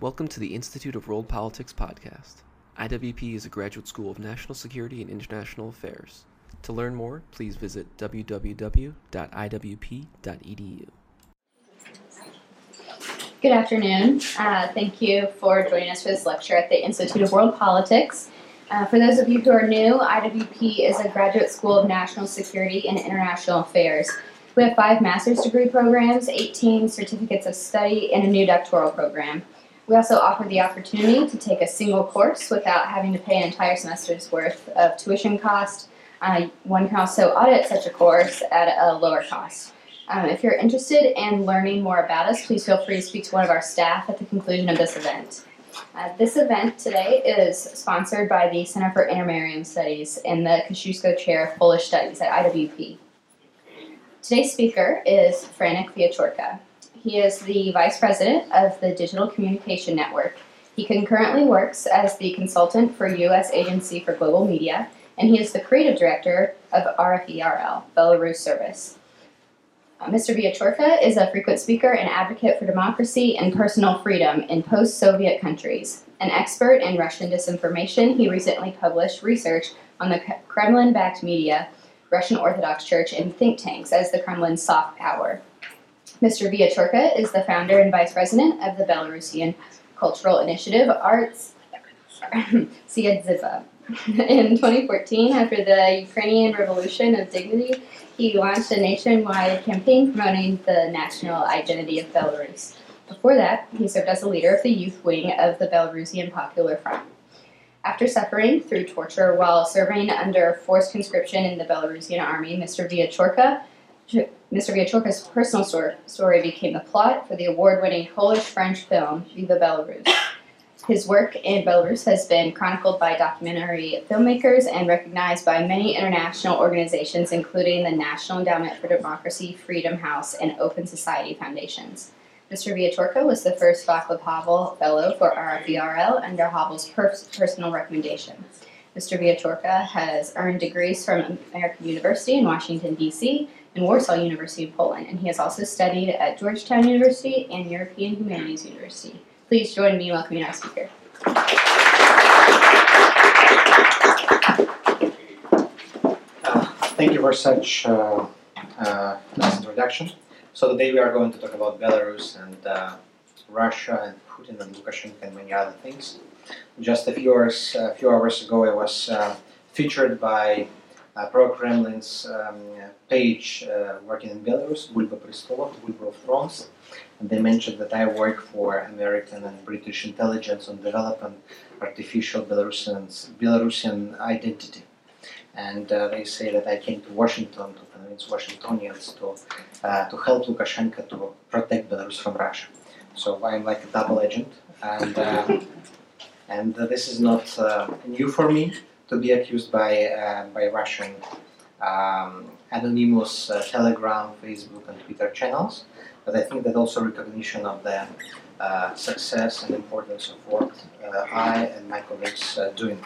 Welcome to the Institute of World Politics podcast. IWP is a graduate school of national security and international affairs. To learn more, please visit www.iwp.edu. Good afternoon. Uh, thank you for joining us for this lecture at the Institute of World Politics. Uh, for those of you who are new, IWP is a graduate school of national security and international affairs. We have five master's degree programs, 18 certificates of study, and a new doctoral program. We also offer the opportunity to take a single course without having to pay an entire semester's worth of tuition cost. Uh, one can also audit such a course at a lower cost. Um, if you're interested in learning more about us, please feel free to speak to one of our staff at the conclusion of this event. Uh, this event today is sponsored by the Center for Intermarium Studies and the Kosciuszko Chair of Polish Studies at IWP. Today's speaker is Franak Viačorka. He is the Vice President of the Digital Communication Network. He concurrently works as the consultant for U.S. Agency for Global Media, and he is the creative director of RFERL, Belarus Service. Uh, Mr. Viačorka is a frequent speaker and advocate for democracy and personal freedom in post Soviet countries. An expert in Russian disinformation, he recently published research on the Kremlin backed media, Russian Orthodox Church, and think tanks as the Kremlin's soft power. Mr. Viačorka is the founder and vice president of the Belarusian cultural initiative Arts Siadziba. In 2014, after the Ukrainian Revolution of Dignity, he launched a nationwide campaign promoting the national identity of Belarus. Before that, he served as a leader of the youth wing of the Belarusian Popular Front. After suffering through torture while serving under forced conscription in the Belarusian army, Mr. Viačorka Mr. Viačorka's personal story became the plot for the award-winning Polish-French film Viva Belarus. His work in Belarus has been chronicled by documentary filmmakers and recognized by many international organizations, including the National Endowment for Democracy, Freedom House, and Open Society Foundations. Mr. Viačorka was the first Václav Havel Fellow for RFERL under Havel's personal recommendation. Mr. Viačorka has earned degrees from American University in Washington, D.C., and Warsaw University in Poland, and he has also studied at Georgetown University and European Humanities University. Please join me in welcoming our speaker. Uh, thank you for such uh, uh, nice introduction. So today we are going to talk about Belarus and uh, Russia and Putin and Lukashenko and many other things. Just a few hours, a few hours ago, I was uh, featured by pro-Kremlin's um, page uh, working in Belarus, Bulba Prestolov, Bulba of Thrones, and they mentioned that I work for American and British intelligence on developing artificial Belarusians, Belarusian identity. And uh, they say that I came to Washington to convince Washingtonians to, uh, to help Lukashenko to protect Belarus from Russia. So I'm like a double agent, and uh, and this is not uh, new for me to be accused by uh, by Russian um, anonymous uh, Telegram, Facebook, and Twitter channels. But I think that also recognition of the uh, success and importance of what uh, I and my colleagues are doing.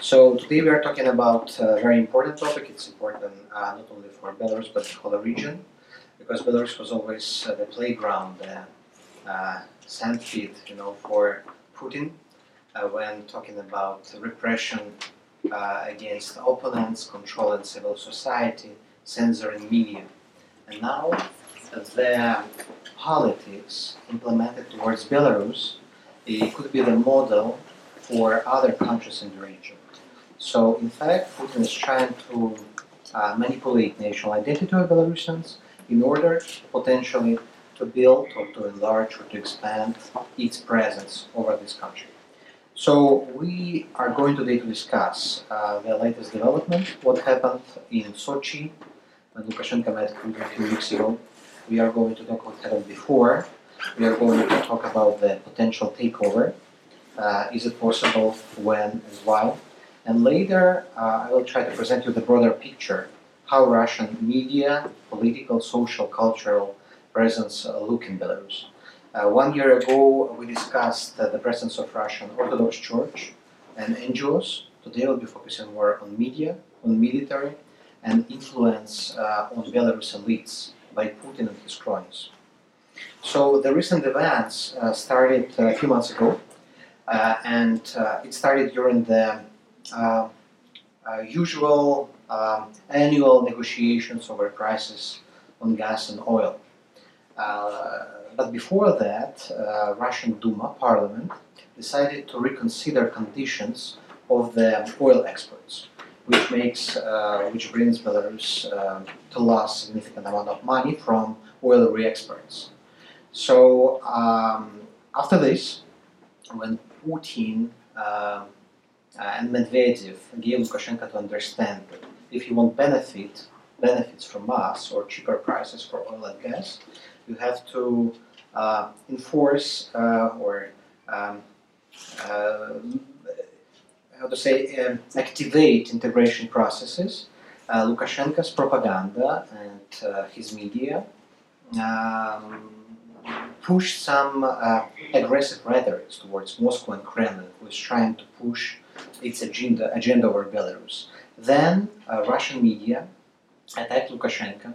So today we are talking about a very important topic. It's important uh, not only for Belarus but for the region, because Belarus was always uh, the playground, the sandpit, you know, for Putin when talking about repression uh, against opponents, controlling civil society, censoring media. And now the politics implemented towards Belarus it could be the model for other countries in the region. So, in fact, Putin is trying to uh, manipulate national identity of Belarusians in order potentially to build or to enlarge or to expand its presence over this country. So we are going today to discuss uh, the latest development, what happened in Sochi when Lukashenko met Putin a few weeks ago. We are going to talk about what happened before. We are going to talk about the potential takeover. Uh, is it possible? When and why? And later, uh, I will try to present you the broader picture how Russian media, political, social, cultural presence uh, look in Belarus. Uh, one year ago, we discussed uh, the presence of Russian Orthodox Church and NGOs. Today, we'll be focusing more on media, on military, and influence uh, on Belarus elites by Putin and his cronies. So the recent events uh, started a few months ago, uh, and uh, it started during the uh, uh, usual annual negotiations over prices on gas and oil. Uh, but before that, uh, Russian Duma parliament decided to reconsider conditions of the oil exports, which makes uh, which brings Belarus um, to lose significant amount of money from oil re-exports. So um, after this, when Putin uh, and Medvedev gave Lukashenko to understand that if you want benefit benefits from us or cheaper prices for oil and gas, you have to uh, enforce uh, or um, uh, how to say um, activate integration processes. Uh, Lukashenko's propaganda and uh, his media um, push some uh, aggressive rhetoric towards Moscow and Kremlin, who is trying to push its agenda, agenda over Belarus. Then Russian media attacked Lukashenko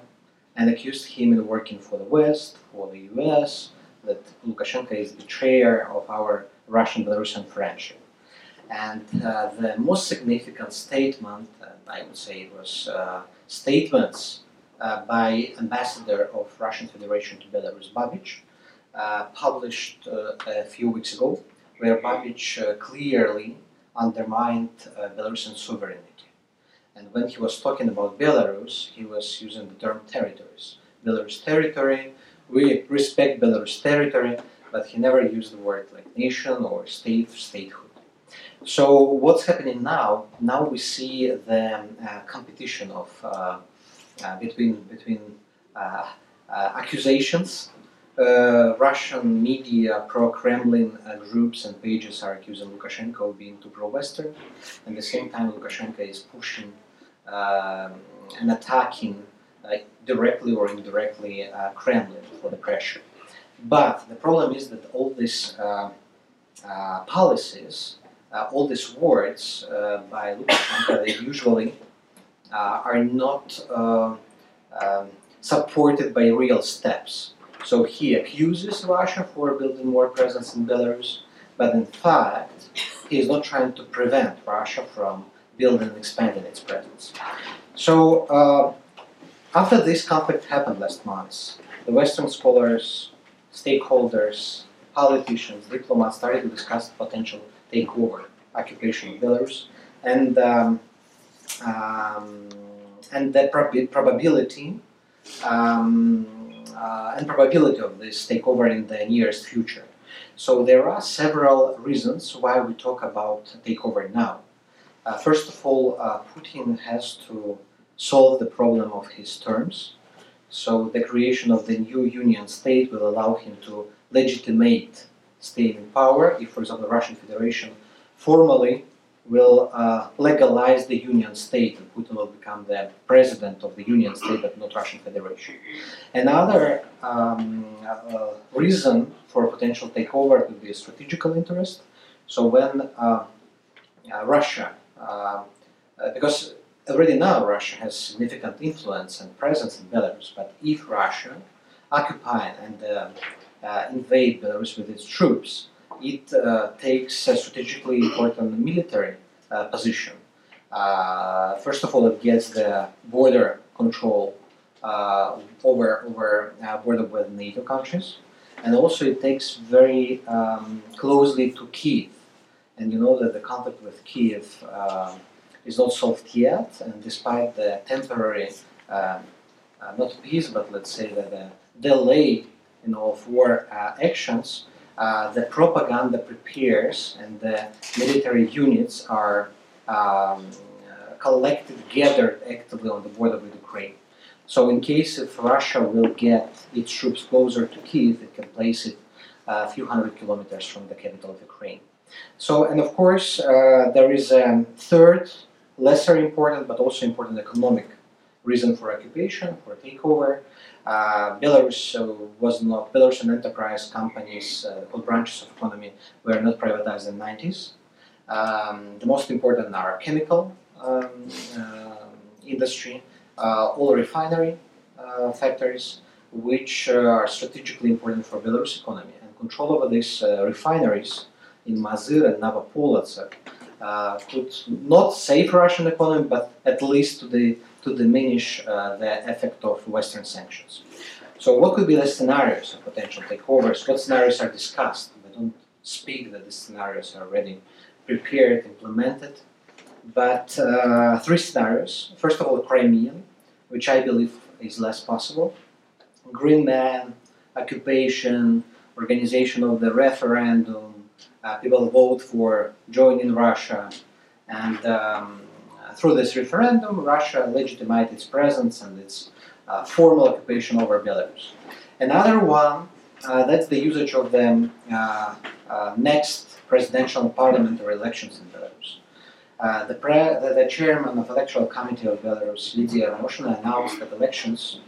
and accused him of working for the West, for the US, that Lukashenko is betrayer of our Russian-Belarusian friendship. And uh, the most significant statement, uh, I would say it was uh, statements uh, by ambassador of Russian Federation to Belarus, Babich, uh, published a few weeks ago, where Babich clearly undermined Belarusian sovereignty. And when he was talking about Belarus, he was using the term territories. Belarus territory, we respect Belarus territory, but he never used the word like nation or state, statehood. So what's happening now? Now we see the uh, competition of uh, uh, between between uh, uh, accusations. Uh, Russian media, pro-Kremlin groups and pages are accusing Lukashenko of being too pro-Western. At the same time, Lukashenko is pushing um, and attacking directly or indirectly Kremlin for the pressure. But the problem is that all these policies uh, all these words uh, by Lukashenko, they usually uh, are not um, supported by real steps. So he accuses Russia for building more presence in Belarus, but in fact, he is not trying to prevent Russia from building and expanding its presence. So uh, after this conflict happened last month, the Western scholars, stakeholders, politicians, diplomats started to discuss potential takeover, occupation of Belarus, and um, um, and the prob- probability um, uh, and probability of this takeover in the nearest future. So there are several reasons why we talk about takeover now. Uh, first of all, uh, Putin has to solve the problem of his terms. So the creation of the new union state will allow him to legitimate staying in power if, for example, the Russian Federation formally will uh, legalize the Union state and Putin will become the president of the Union state but not Russian Federation. Another um, uh, reason for a potential takeover could be strategical interest. So when uh, uh Russia, uh, uh, because already now Russia has significant influence and presence in Belarus, but if Russia occupy and invade Belarus with its troops, it uh, takes a strategically important military uh, position. Uh, first of all, it gets the border control over over border with NATO countries, and also it takes very um, closely to Kiev. And you know that the conflict with Kiev uh, is not solved yet, and despite the temporary, uh, uh, not peace, but let's say that the delay you know, of war actions, uh, the propaganda prepares and the military units are um, uh, collected, gathered actively on the border with Ukraine. So in case if Russia will get its troops closer to Kiev, it can place it a few hundred kilometers from the capital of Ukraine. So, and of course, uh, there is a third, lesser important but also important economic reason for occupation, for takeover, uh, Belarus uh, was not, Belarusian enterprise companies, uh, all branches of economy were not privatized in the 90s. Um, the most important are chemical um, uh, industry, uh, all refinery factories, which are strategically important for Belarus economy. And control over these refineries in Mazyr and Novopolotsk uh, could not save Russian economy, but at least to, the, to diminish uh, the effect of Western sanctions. So, what could be the scenarios of potential takeovers? What scenarios are discussed? We don't speak that these scenarios are already prepared, implemented. But uh, three scenarios. First of all, Crimean, which I believe is less possible. Green Man, occupation, organization of the referendum, people vote for joining Russia, and um, through this referendum, Russia legitimized its presence and its uh, formal occupation over Belarus. Another one, uh, that's the usage of the uh, uh, next presidential and parliamentary elections in Belarus. Uh, the, the, the chairman of electoral committee of Belarus, Lydia Yermoshina, announced that elections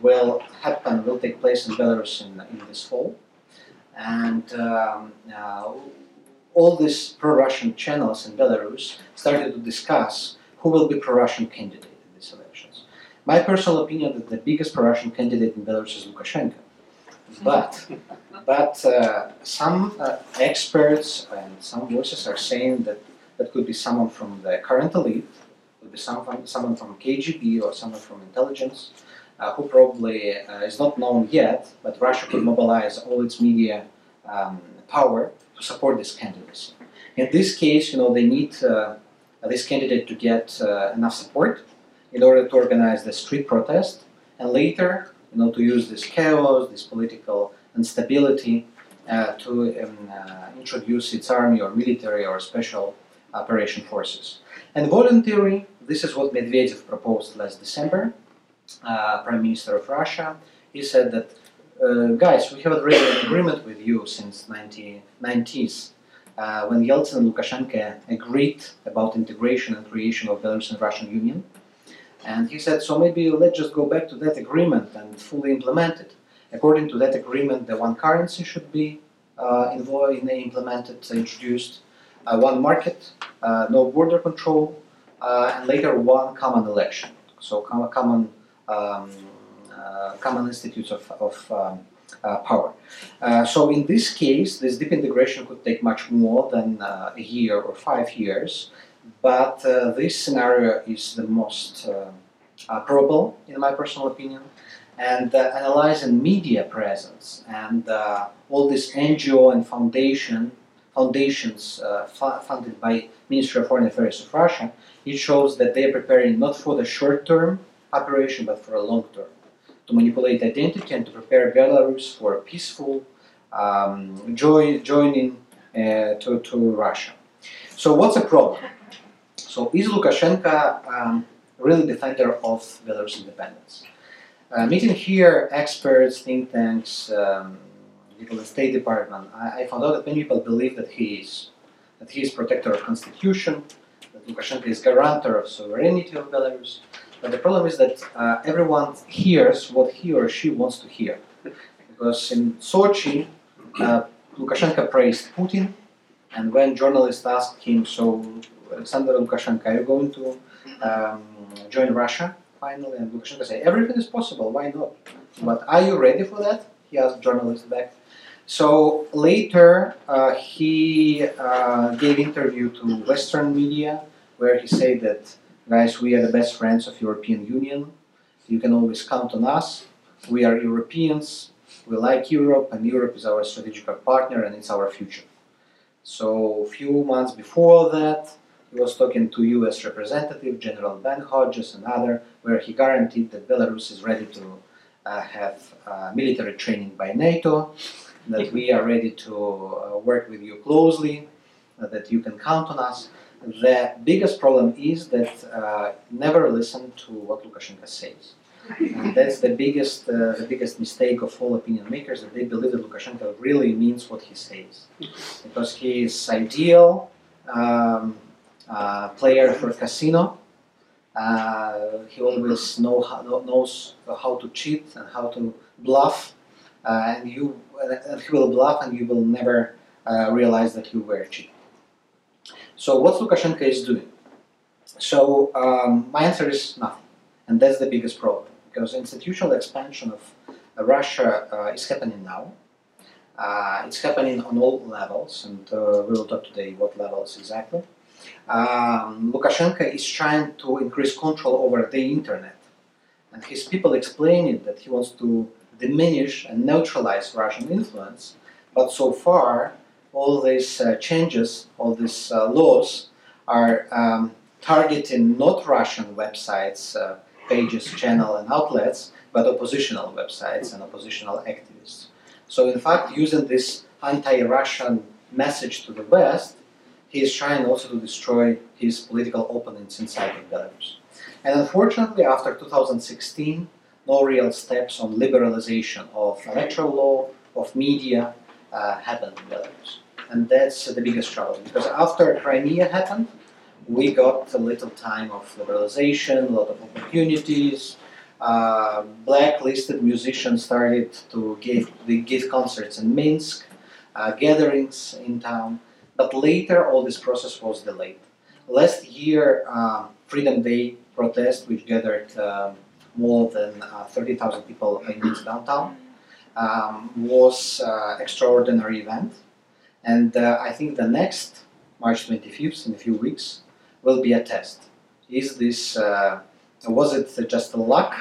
will happen, will take place in Belarus in, in this fall. And um, uh, all these pro-Russian channels in Belarus started to discuss who will be pro-Russian candidate in these elections. My personal opinion that the biggest pro-Russian candidate in Belarus is Lukashenko. But, but uh, some uh, experts and some voices are saying that that could be someone from the current elite, could be someone, someone from KGB or someone from intelligence, who probably uh, is not known yet, but Russia could mobilize all its media um, power to support this candidacy. In this case, you know, they need uh, this candidate to get uh, enough support in order to organize the street protest, and later, you know, to use this chaos, this political instability, uh, to um, uh, introduce its army or military or special operation forces. And voluntary, this is what Medvedev proposed last December, uh, Prime Minister of Russia. He said that, uh, guys, we have already an agreement with you since 1990s. Uh, when Yeltsin and Lukashenko agreed about integration and creation of Belarus and Russian Union, and he said, so maybe let's just go back to that agreement and fully implement it. According to that agreement, the one currency should be uh, implemented, introduced, uh, one market, uh, no border control, uh, and later one common election. So com- common um, common institutes of, of um, power. so in this case, this deep integration could take much more than a year or five years, but this scenario is the most probable, in my personal opinion and uh, analyzing media presence and uh, all this NGO and foundation foundations uh, fu- funded by Ministry of Foreign Affairs of Russia, it shows that they are preparing not for the short-term operation but for a long term to manipulate identity and to prepare Belarus for a peaceful um, join, joining uh, to, to Russia. So what's the problem? So is Lukashenko um, really defender of Belarus independence? Uh, meeting here experts, think tanks, um, people in the State Department, I, I, found out that many people believe that he is that he is protector of constitution, that Lukashenko is guarantor of sovereignty of Belarus. But the problem is that uh, everyone hears what he or she wants to hear. Because in Sochi, uh, Lukashenko praised Putin, and when journalists asked him, "So, Alexander Lukashenko, are you going to um, join Russia finally?" and Lukashenko said, "Everything is possible. Why not? But are you ready for that?" He asked journalists back. So later, uh, he uh, gave interview to Western media where he said that, guys, we are the best friends of European Union. You can always count on us. We are Europeans. We like Europe, and Europe is our strategic partner, and it's our future. So a few months before that, he was talking to U.S. representative General Ben Hodges and other, where he guaranteed that Belarus is ready to uh, have uh, military training by NATO that we are ready to uh, work with you closely, that you can count on us. The biggest problem is that uh, never listen to what Lukashenko says. And that's the biggest, uh, the biggest mistake of all opinion makers that they believe that Lukashenko really means what he says, because he is ideal um, uh, player for casino. Uh, he always know how, knows how to cheat and how to bluff, and you and he will bluff and you will never uh, realize that you were cheating. So what Lukashenko is doing? So um, my answer is nothing, and that's the biggest problem because institutional expansion of uh, Russia uh, is happening now. Uh, it's happening on all levels, and uh, we will talk today what levels exactly. Um, Lukashenko is trying to increase control over the internet, and his people explain it that he wants to diminish and neutralize Russian influence. But so far, all these uh, changes, all these uh, laws, are um, targeting not Russian websites, uh, pages, channel, and outlets, but oppositional websites and oppositional activists. So, in fact, using this anti-Russian message to the West, he is trying also to destroy his political opponents inside of Belarus. And unfortunately, after 2016, no real steps on liberalization of electoral law, of media, uh, happened in Belarus. And that's the biggest trouble because after Crimea happened, we got a little time of liberalization, a lot of opportunities. Uh, blacklisted musicians started to give, give concerts in Minsk, uh, gatherings in town, but later all this process was delayed. Last year, uh, Freedom Day protest, which gathered um, more than uh, 30,000 people in its downtown, um, was uh, extraordinary event. And uh, I think the next March 25th, in a few weeks, will be a test. Is this uh, was it just the luck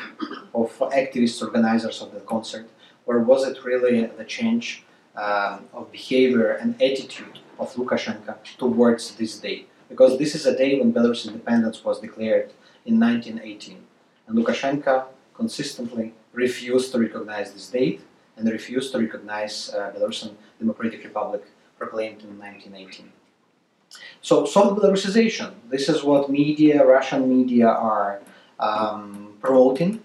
of activists, organizers of the concert, or was it really the change um, of behavior and attitude of Lukashenko towards this day? Because this is a day when Belarus independence was declared in 1918, and Lukashenko consistently refused to recognize this date and refused to recognize uh, Belarusian Democratic Republic proclaimed in 1918. So, soft Belarusization. This is what media, Russian media, are um, promoting,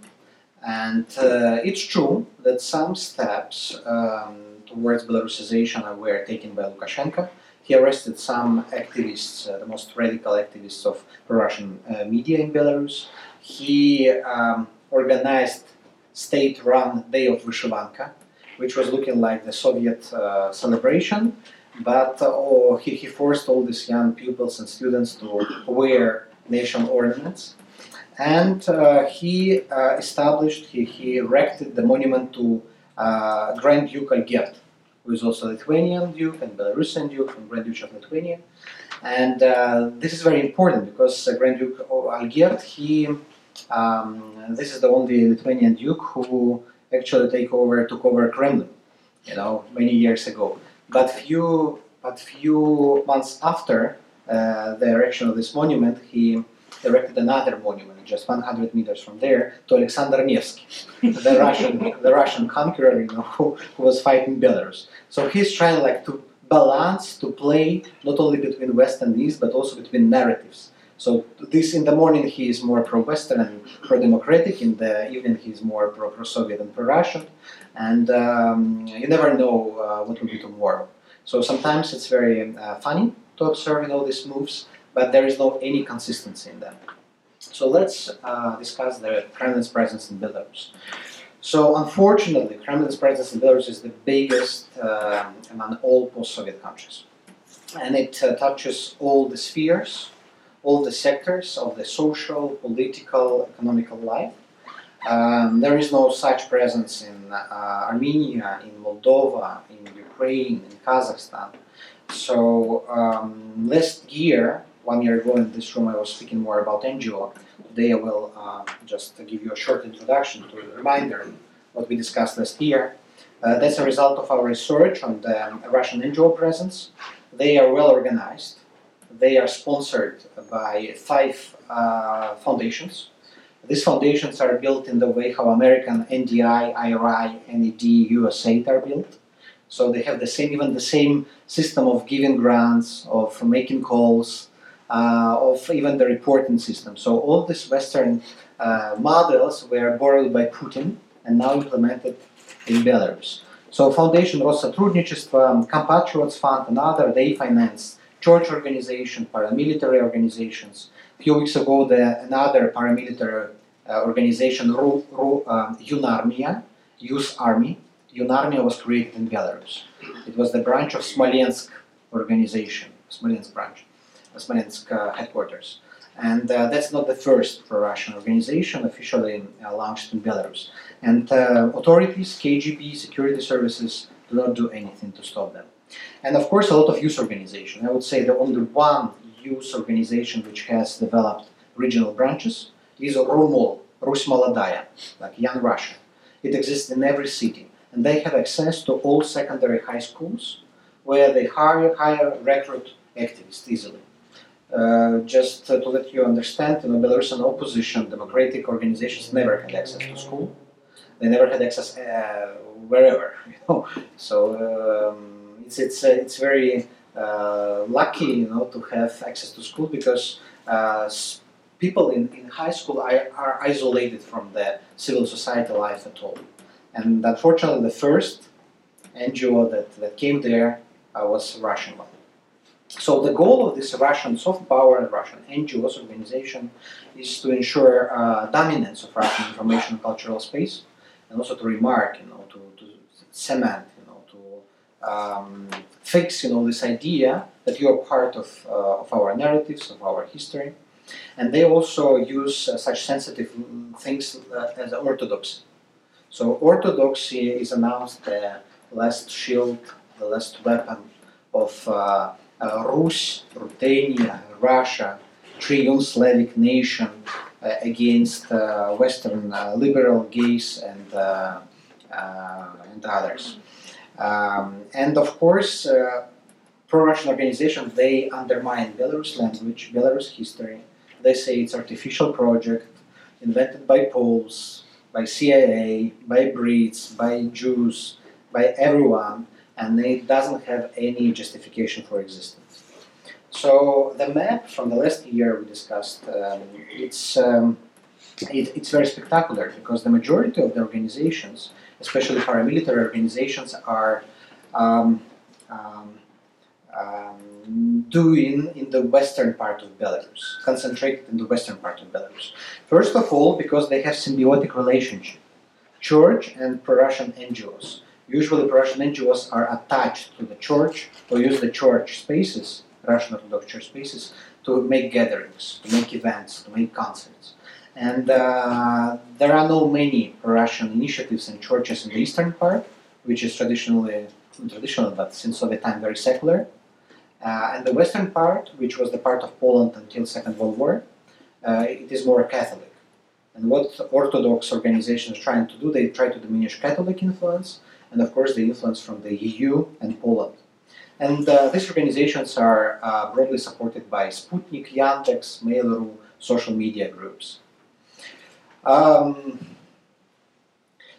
and uh, it's true that some steps um, towards Belarusization were taken by Lukashenko. He arrested some activists, uh, the most radical activists of Russian uh, media in Belarus. He um, organized state-run Day of Vyshyvanka, which was looking like the Soviet uh, celebration, but uh, oh, he, he forced all these young pupils and students to wear national ornaments. And uh, he uh, established, he, he erected the monument to uh, Grand Duke Algierd, who is also Lithuanian Duke and Belarusian Duke and Grand Duke of Lithuania. And uh, this is very important because Grand Duke Algierd, he, um, this is the only Lithuanian Duke who actually take over, took over Kremlin, you know, many years ago. But few, but few months after uh, the erection of this monument, he erected another monument just 100 meters from there to Alexander Nevsky, the Russian, the Russian conqueror, you know, who, who was fighting Belarus. So he's trying like to balance, to play not only between West and East, but also between narratives. So this in the morning he is more pro-Western and pro-democratic. In the evening he is more pro-Soviet and pro-Russian. And um, you never know uh, what will be tomorrow. So sometimes it's very uh, funny to observe all these moves, but there is no any consistency in them. So let's uh, discuss the Kremlin's presence in Belarus. So unfortunately, Kremlin's presence in Belarus is the biggest uh, among all post-Soviet countries, and it uh, touches all the spheres, all the sectors of the social, political, economical life. Um, there is no such presence in uh, Armenia, in Moldova, in Ukraine, in Kazakhstan. So um, last year, one year ago in this room, I was speaking more about NGO. Today, I will uh, just give you a short introduction to a reminder what we discussed last year. Uh, that's a result of our research on the Russian NGO presence. They are well organized. They are sponsored by five uh, foundations. These foundations are built in the way how American NDI, IRI, NED, USAID are built. So they have the same, even the same system of giving grants, of making calls, uh, of even the reporting system. So all these Western uh, models were borrowed by Putin and now implemented in Belarus. So Foundation Rossotrudnichestvo, Compatriots Fund and other, they financed church organizations, paramilitary organizations. A few weeks ago, the, another paramilitary uh, organization, Ru, Ru, uh, Yunarmia, Youth Army. Yunarmia was created in Belarus. It was the branch of Smolensk organization, Smolensk branch. Smolensk uh, headquarters. And uh, that's not the first pro-Russian organization officially uh, launched in Belarus. And uh, authorities, KGB, security services do not do anything to stop them. And of course, a lot of youth organizations. I would say the only one youth organization which has developed regional branches is RUMOL, Rus Molodaya, like Young Russia. It exists in every city, and they have access to all secondary high schools where they hire, hire recruit activists easily. Uh, just uh, to let you understand, you know, Belarusian opposition democratic organizations never had access to school. They never had access uh, wherever, you know. So um, it's it's uh, it's very uh, lucky, you know, to have access to school because uh, people in, in high school are, isolated from the civil society life at all. And unfortunately, the first NGO that, that came there uh, was Russian one. So the goal of this Russian soft power and Russian NGOs organization is to ensure uh, dominance of Russian information cultural space, and also to remark, you know, to, to cement, um, fix, you know, this idea that you are part of, uh, of our narratives, of our history, and they also use uh, such sensitive things uh, as orthodoxy. So orthodoxy is announced the last shield, the last weapon of uh, uh, Rus, Ruthenia, Russia, triune Slavic nation uh, against uh, Western uh, liberal gays and uh, uh, and others. Um, and of course, uh, pro-Russian organizations they undermine Belarus language, Belarus history. They say it's artificial project invented by Poles, by CIA, by Brits, by Jews, by everyone, and it doesn't have any justification for existence. So the map from the last year we discussed, um, it's um, it, it's very spectacular because the majority of the organizations, especially paramilitary organizations, are um, um, um, doing in the western part of Belarus, concentrated in the western part of Belarus. First of all, because they have symbiotic relationship, church and pro-Russian NGOs. Usually, pro-Russian NGOs are attached to the church or use the church spaces, Russian Orthodox church spaces, to make gatherings, to make events, to make concerts. And uh, there are no many Russian initiatives and churches in the eastern part, which is traditionally, traditional, but since Soviet time very secular. Uh, and the western part, which was the part of Poland until Second World War, uh, it is more Catholic. And what Orthodox organizations are trying to do, they try to diminish Catholic influence, and of course the influence from the EU and Poland. And uh, these organizations are uh, broadly supported by Sputnik, Yandex, Mail.ru, social media groups. Um,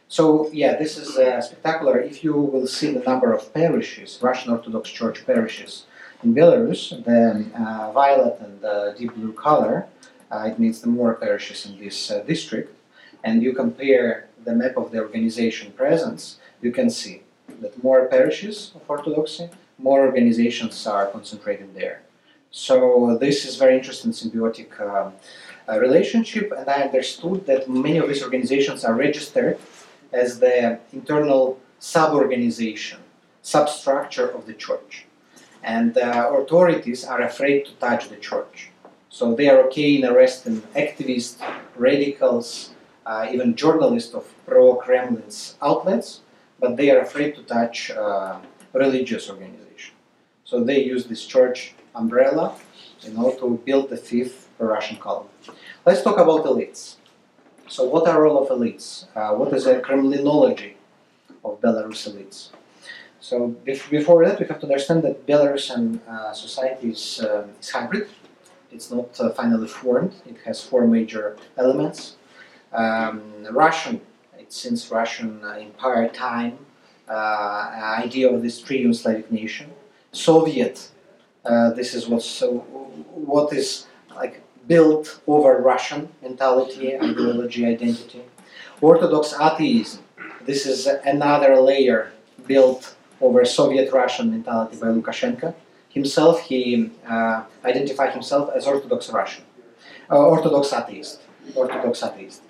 so yeah, this is uh, spectacular. If you will see the number of parishes, Russian Orthodox Church parishes in Belarus, the uh, violet and the deep blue color, uh, it means the more parishes in this uh, district, and you compare the map of the organization presence, you can see that more parishes of Orthodoxy, more organizations are concentrated there. So this is very interesting symbiotic um, uh, relationship, and I understood that many of these organizations are registered as the internal sub-organization, substructure of the church, and uh, authorities are afraid to touch the church. So they are okay in arresting activists, radicals, uh, even journalists of pro-Kremlin's outlets, but they are afraid to touch uh, religious organization. So they use this church umbrella, you know, to build the fifth Russian column. Let's talk about elites. So, what are role of elites? Uh, what is the Kremlinology of Belarus elites? So, bef- before that, we have to understand that Belarusian uh, society is, uh, is hybrid. It's not uh, finally formed. It has four major elements. Um, Russian, it's since Russian uh, Empire time, uh, idea of this triune Slavic nation. Soviet, uh, this is what's so, what is like built over Russian mentality, and ideology, identity. Orthodox atheism, this is another layer built over Soviet Russian mentality by Lukashenko. Himself, he uh, identified himself as Orthodox Russian, uh, Orthodox atheist, Orthodox atheist.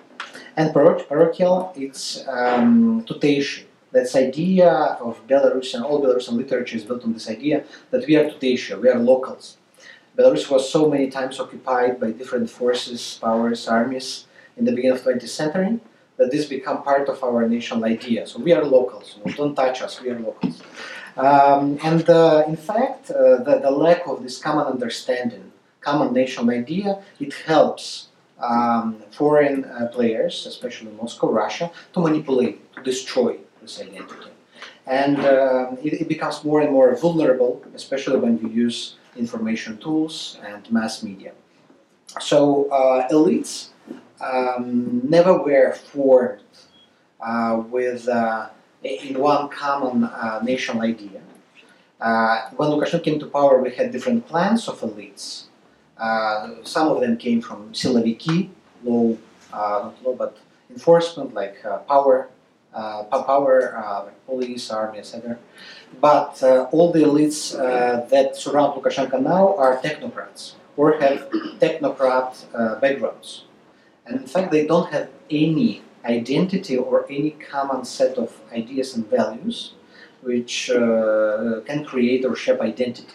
And paro- parochial, it's um, tuteishi. That's idea of Belarusian, all Belarusian literature is built on this idea that we are tuteishi, we are locals. Belarus was so many times occupied by different forces, powers, armies in the beginning of 20th century that this become part of our national idea. So we are locals, you know, don't touch us, we are locals. Um, and uh, in fact, uh, the, the lack of this common understanding, common national idea, it helps um, foreign uh, players, especially Moscow, Russia, to manipulate, to destroy this identity. And um, it, it becomes more and more vulnerable, especially when you use information tools and mass media. So uh, elites um, never were formed uh, with uh, in one common uh, national idea. Uh, when Lukashenko came to power, we had different clans of elites. Uh, some of them came from siloviki, law, not law, but enforcement, like power, power, police, army, etc. But all the elites that surround Lukashenko now are technocrats or have technocrat backgrounds. And in fact, they don't have any identity or any common set of ideas and values which uh, can create or shape identity.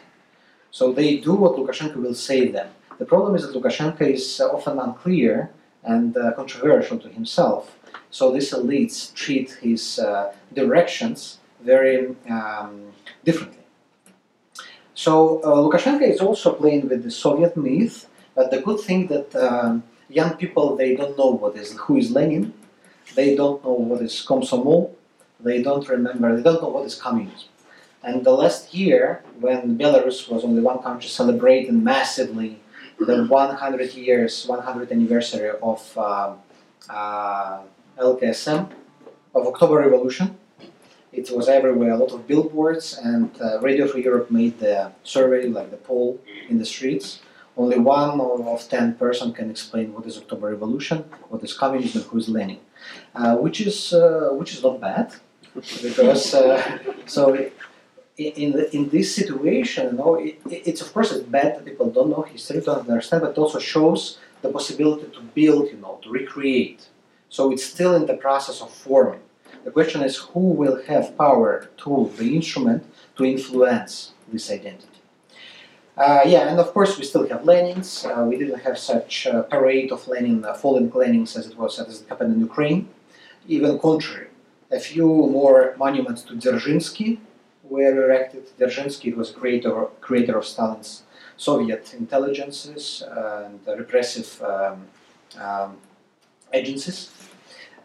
So they do what Lukashenko will say them. The problem is that Lukashenko is often unclear and uh, controversial to himself. So these elites treat his uh, directions very um, differently. So uh, Lukashenko is also playing with the Soviet myth, but the good thing that um, young people they don't know what is who is Lenin, they don't know what is Komsomol, they don't remember, they don't know what is communism. And the last year, when Belarus was only one country celebrating massively the 100 years, 100 anniversary of uh, uh, LKSM, of October Revolution, it was everywhere, a lot of billboards, and uh, Radio Free Europe made the survey, like the poll in the streets only one of ten person can explain what is October Revolution, what is communism, who is Lenin, uh, which is uh, which is not bad, because uh, so in the, in this situation, you know, it, it's of course it's bad that people don't know history, don't understand, but it also shows the possibility to build, you know, to recreate. So it's still in the process of forming. The question is who will have power, tool, the instrument to influence this identity. Uh, yeah, and of course we still have Lenins. Uh, we didn't have such a parade of Lenin, uh, fallen Lenins as it was as it happened in Ukraine. Even contrary, a few more monuments to Dzerzhinsky were erected. Dzerzhinsky was creator creator of Stalin's Soviet intelligences and repressive um, um, agencies.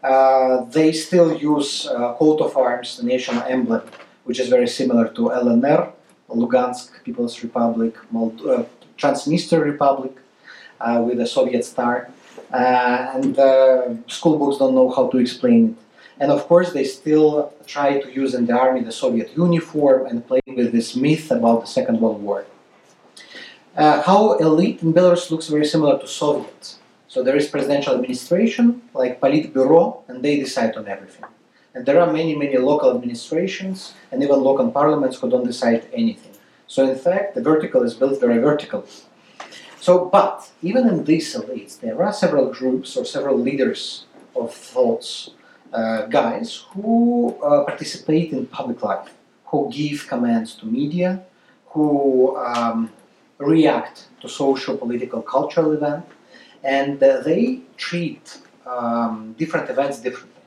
Uh, they still use uh, coat of arms, the national emblem, which is very similar to LNR, Lugansk People's Republic, Mold- uh, Transnistria Republic with a Soviet star. And school books don't know how to explain it. And of course, they still try to use in the army the Soviet uniform and play with this myth about the Second World War. Uh, how elite in Belarus looks very similar to Soviets. So there is presidential administration, like Politburo, and they decide on everything. And there are many, many local administrations and even local parliaments who don't decide anything. So in fact, the vertical is built very vertical. So, but even in these elites, there are several groups or several leaders of thoughts, uh, guys who uh, participate in public life, who give commands to media, who um, react to social, political, cultural events, and uh, they treat um, different events differently.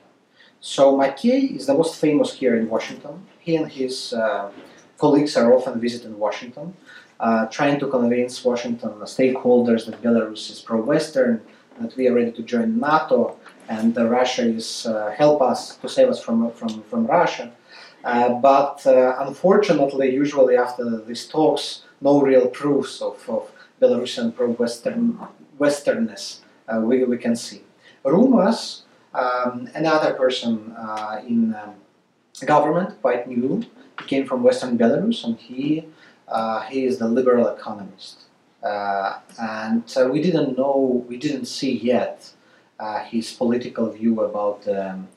So Makei is the most famous here in Washington. He and his uh, colleagues are often visiting Washington, uh, trying to convince Washington stakeholders that Belarus is pro-Western, that we are ready to join NATO, and that Russia is uh, help us to save us from from from Russia. Uh, but uh, unfortunately, usually after these talks, no real proofs of, of Belarusian pro-Western Westernness uh, we, we can see. Rumas um, another person uh, in um, government, quite new, he came from Western Belarus, and he uh, he is the liberal economist. And we didn't know, we didn't see yet his political view about the um,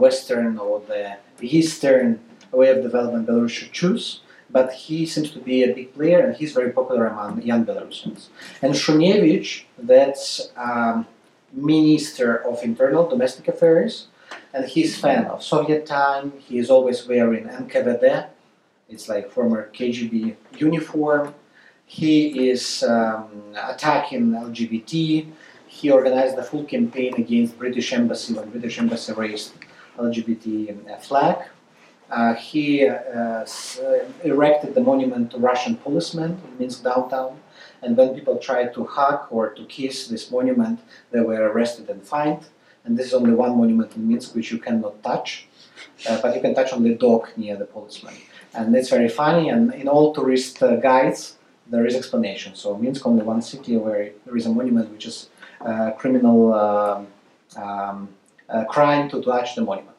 Western or the Eastern way of development Belarus should choose. But he seems to be a big player, and he's very popular among young Belarusians. And Shunevich, that's um, Minister of Internal Domestic Affairs, and he's fan of Soviet time. He is always wearing NKVD, it's like former KGB uniform, he is um, attacking LGBT. He organized the full campaign against British embassy when British embassy raised LGBT flag. Uh, he uh, erected the monument to Russian policemen in Minsk downtown. And when people tried to hug or to kiss this monument, they were arrested and fined. And this is only one monument in Minsk which you cannot touch, uh, but you can touch on the dog near the policeman. And it's very funny. And in all tourist uh, guides, there is explanation. So Minsk only one city where there is a monument which is uh, criminal um, um, uh, crime to touch the monument.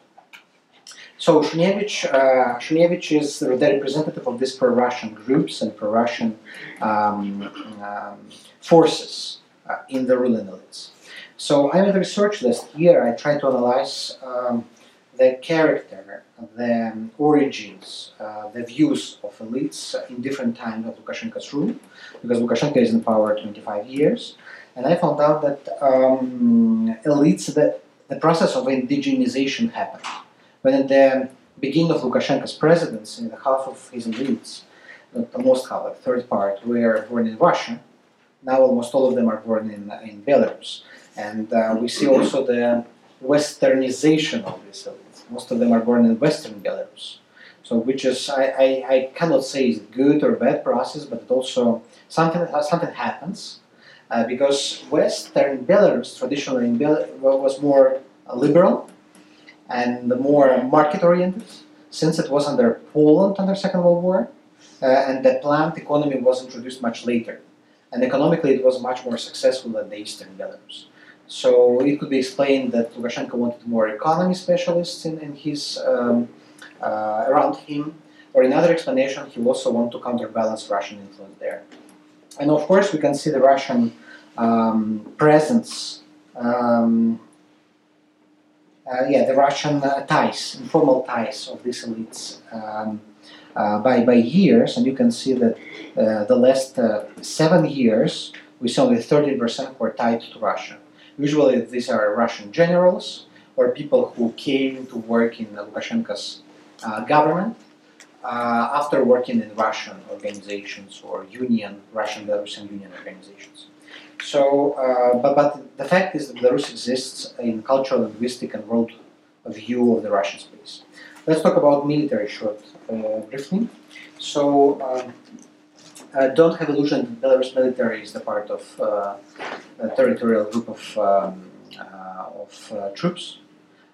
So Shunevich, uh, is the representative of these pro-Russian groups and pro-Russian um, um, forces uh, in the ruling elites. So I made a research last year. I tried to analyze um, the character, the origins, uh, the views of elites in different times of Lukashenko's rule, because Lukashenko is in power 25 years, and I found out that um, elites, the, the process of indigenization happened. When at the beginning of Lukashenko's presidency, in the half of his elites, not almost half, a third part, were born in Russia. Now almost all of them are born in, in Belarus. And uh, we see also the westernization of these elites. Most of them are born in Western Belarus. So, which is, I, I, I cannot say is good or bad process, but it also, something, something happens. Uh, because Western Belarus traditionally Bel- was more liberal and the more market oriented, since it was under Poland under Second World War, uh, and the planned economy was introduced much later. And economically, it was much more successful than the Eastern Belarus. So it could be explained that Lukashenko wanted more economy specialists in, in his um, uh, around him, or another explanation, he also wanted to counterbalance Russian influence there. And of course, we can see the Russian um, presence. Um, yeah, the Russian uh, ties, informal ties of these elites um, uh, by, by years, and you can see that uh, the last uh, seven years we see only 30% were tied to Russia. Usually these are Russian generals or people who came to work in Lukashenko's uh, government uh, after working in Russian organizations or union, Russian Belarusian union organizations. So, uh, but, but the fact is that Belarus exists in cultural, linguistic, and world view of the Russian space. Let's talk about military short uh, briefly. So, um, uh, don't have illusion. That Belarus military is the part of uh, a territorial group of um, uh, of uh, troops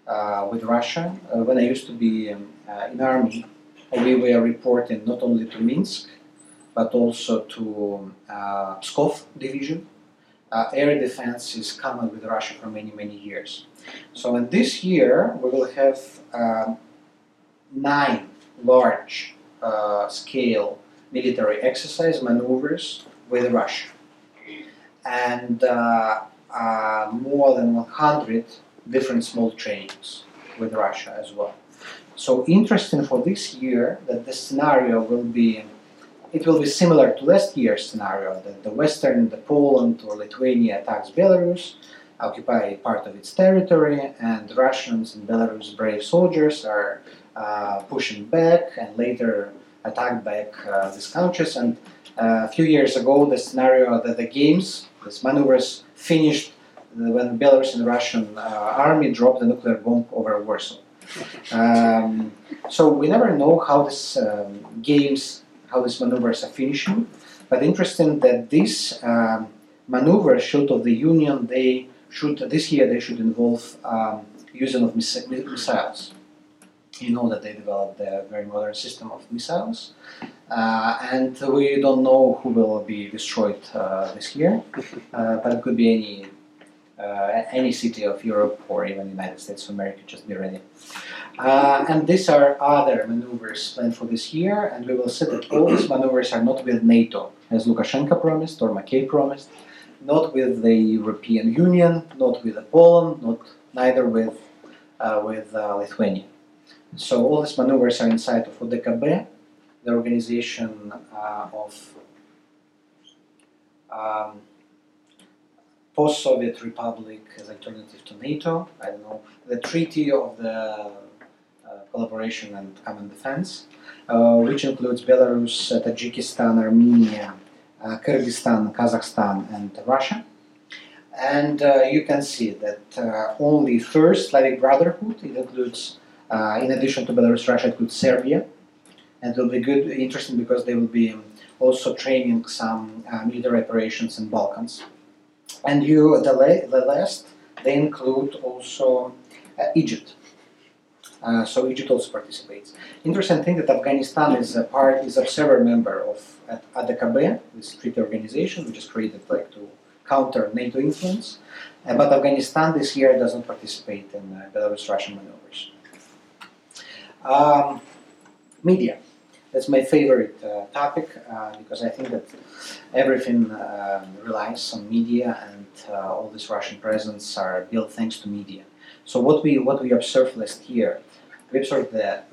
uh, with Russia. Uh, when I used to be um, in army, we were reporting not only to Minsk, but also to uh, Pskov division. Uh, air defense is common with Russia for many many years. So in this year we will have um, nine large uh, scale military exercise maneuvers with Russia, and uh, uh, more than 100 different small trainings with Russia as well. So interesting for this year that the scenario will be it will be similar to last year's scenario that the Western, the Poland or Lithuania attacks Belarus, occupy part of its territory, and Russians and Belarus brave soldiers are uh, pushing back and later attack back uh, these countries. And uh, a few years ago, the scenario that the games, these maneuvers, finished when Belarus and Russian uh, army dropped the nuclear bomb over Warsaw. Um, so we never know how these um, games, how these maneuvers are finishing. But interesting that these um, maneuvers, short of the Union, they should this year they should involve um, using of miss- missiles. You know that they developed a very modern system of missiles, uh, and we don't know who will be destroyed uh, this year. Uh, but it could be any uh, any city of Europe or even United States of America. Just be ready. Uh, and these are other maneuvers planned for this year, and we will see that all these maneuvers are not with NATO, as Lukashenko promised or Makei promised, not with the European Union, not with Poland, not neither with uh, with uh, Lithuania. So all these maneuvers are inside of ODKB, the organization uh, of um, post-Soviet republic as alternative to NATO. I don't know the Treaty of the Collaboration and Common Defense, uh, which includes Belarus, uh, Tajikistan, Armenia, uh, Kyrgyzstan, Kazakhstan, and Russia. And uh, you can see that uh, only first Slavic Brotherhood, it includes, uh, in addition to Belarus, Russia, it includes Serbia. And it will be good, interesting because they will be also training some uh, military operations in Balkans. And you, the, la- the last, they include also uh, Egypt. Uh, so Egypt also participates. Interesting thing that Afghanistan is a part, is observer member of at ODKB, this treaty organization, which is created like to counter NATO influence. Uh, but Afghanistan this year doesn't participate in uh, Belarus-Russian maneuvers. Um, media. That's my favorite uh, topic uh, because I think that everything um relies on media and uh, all this Russian presence are built thanks to media. So what we what we observed last year, we observed the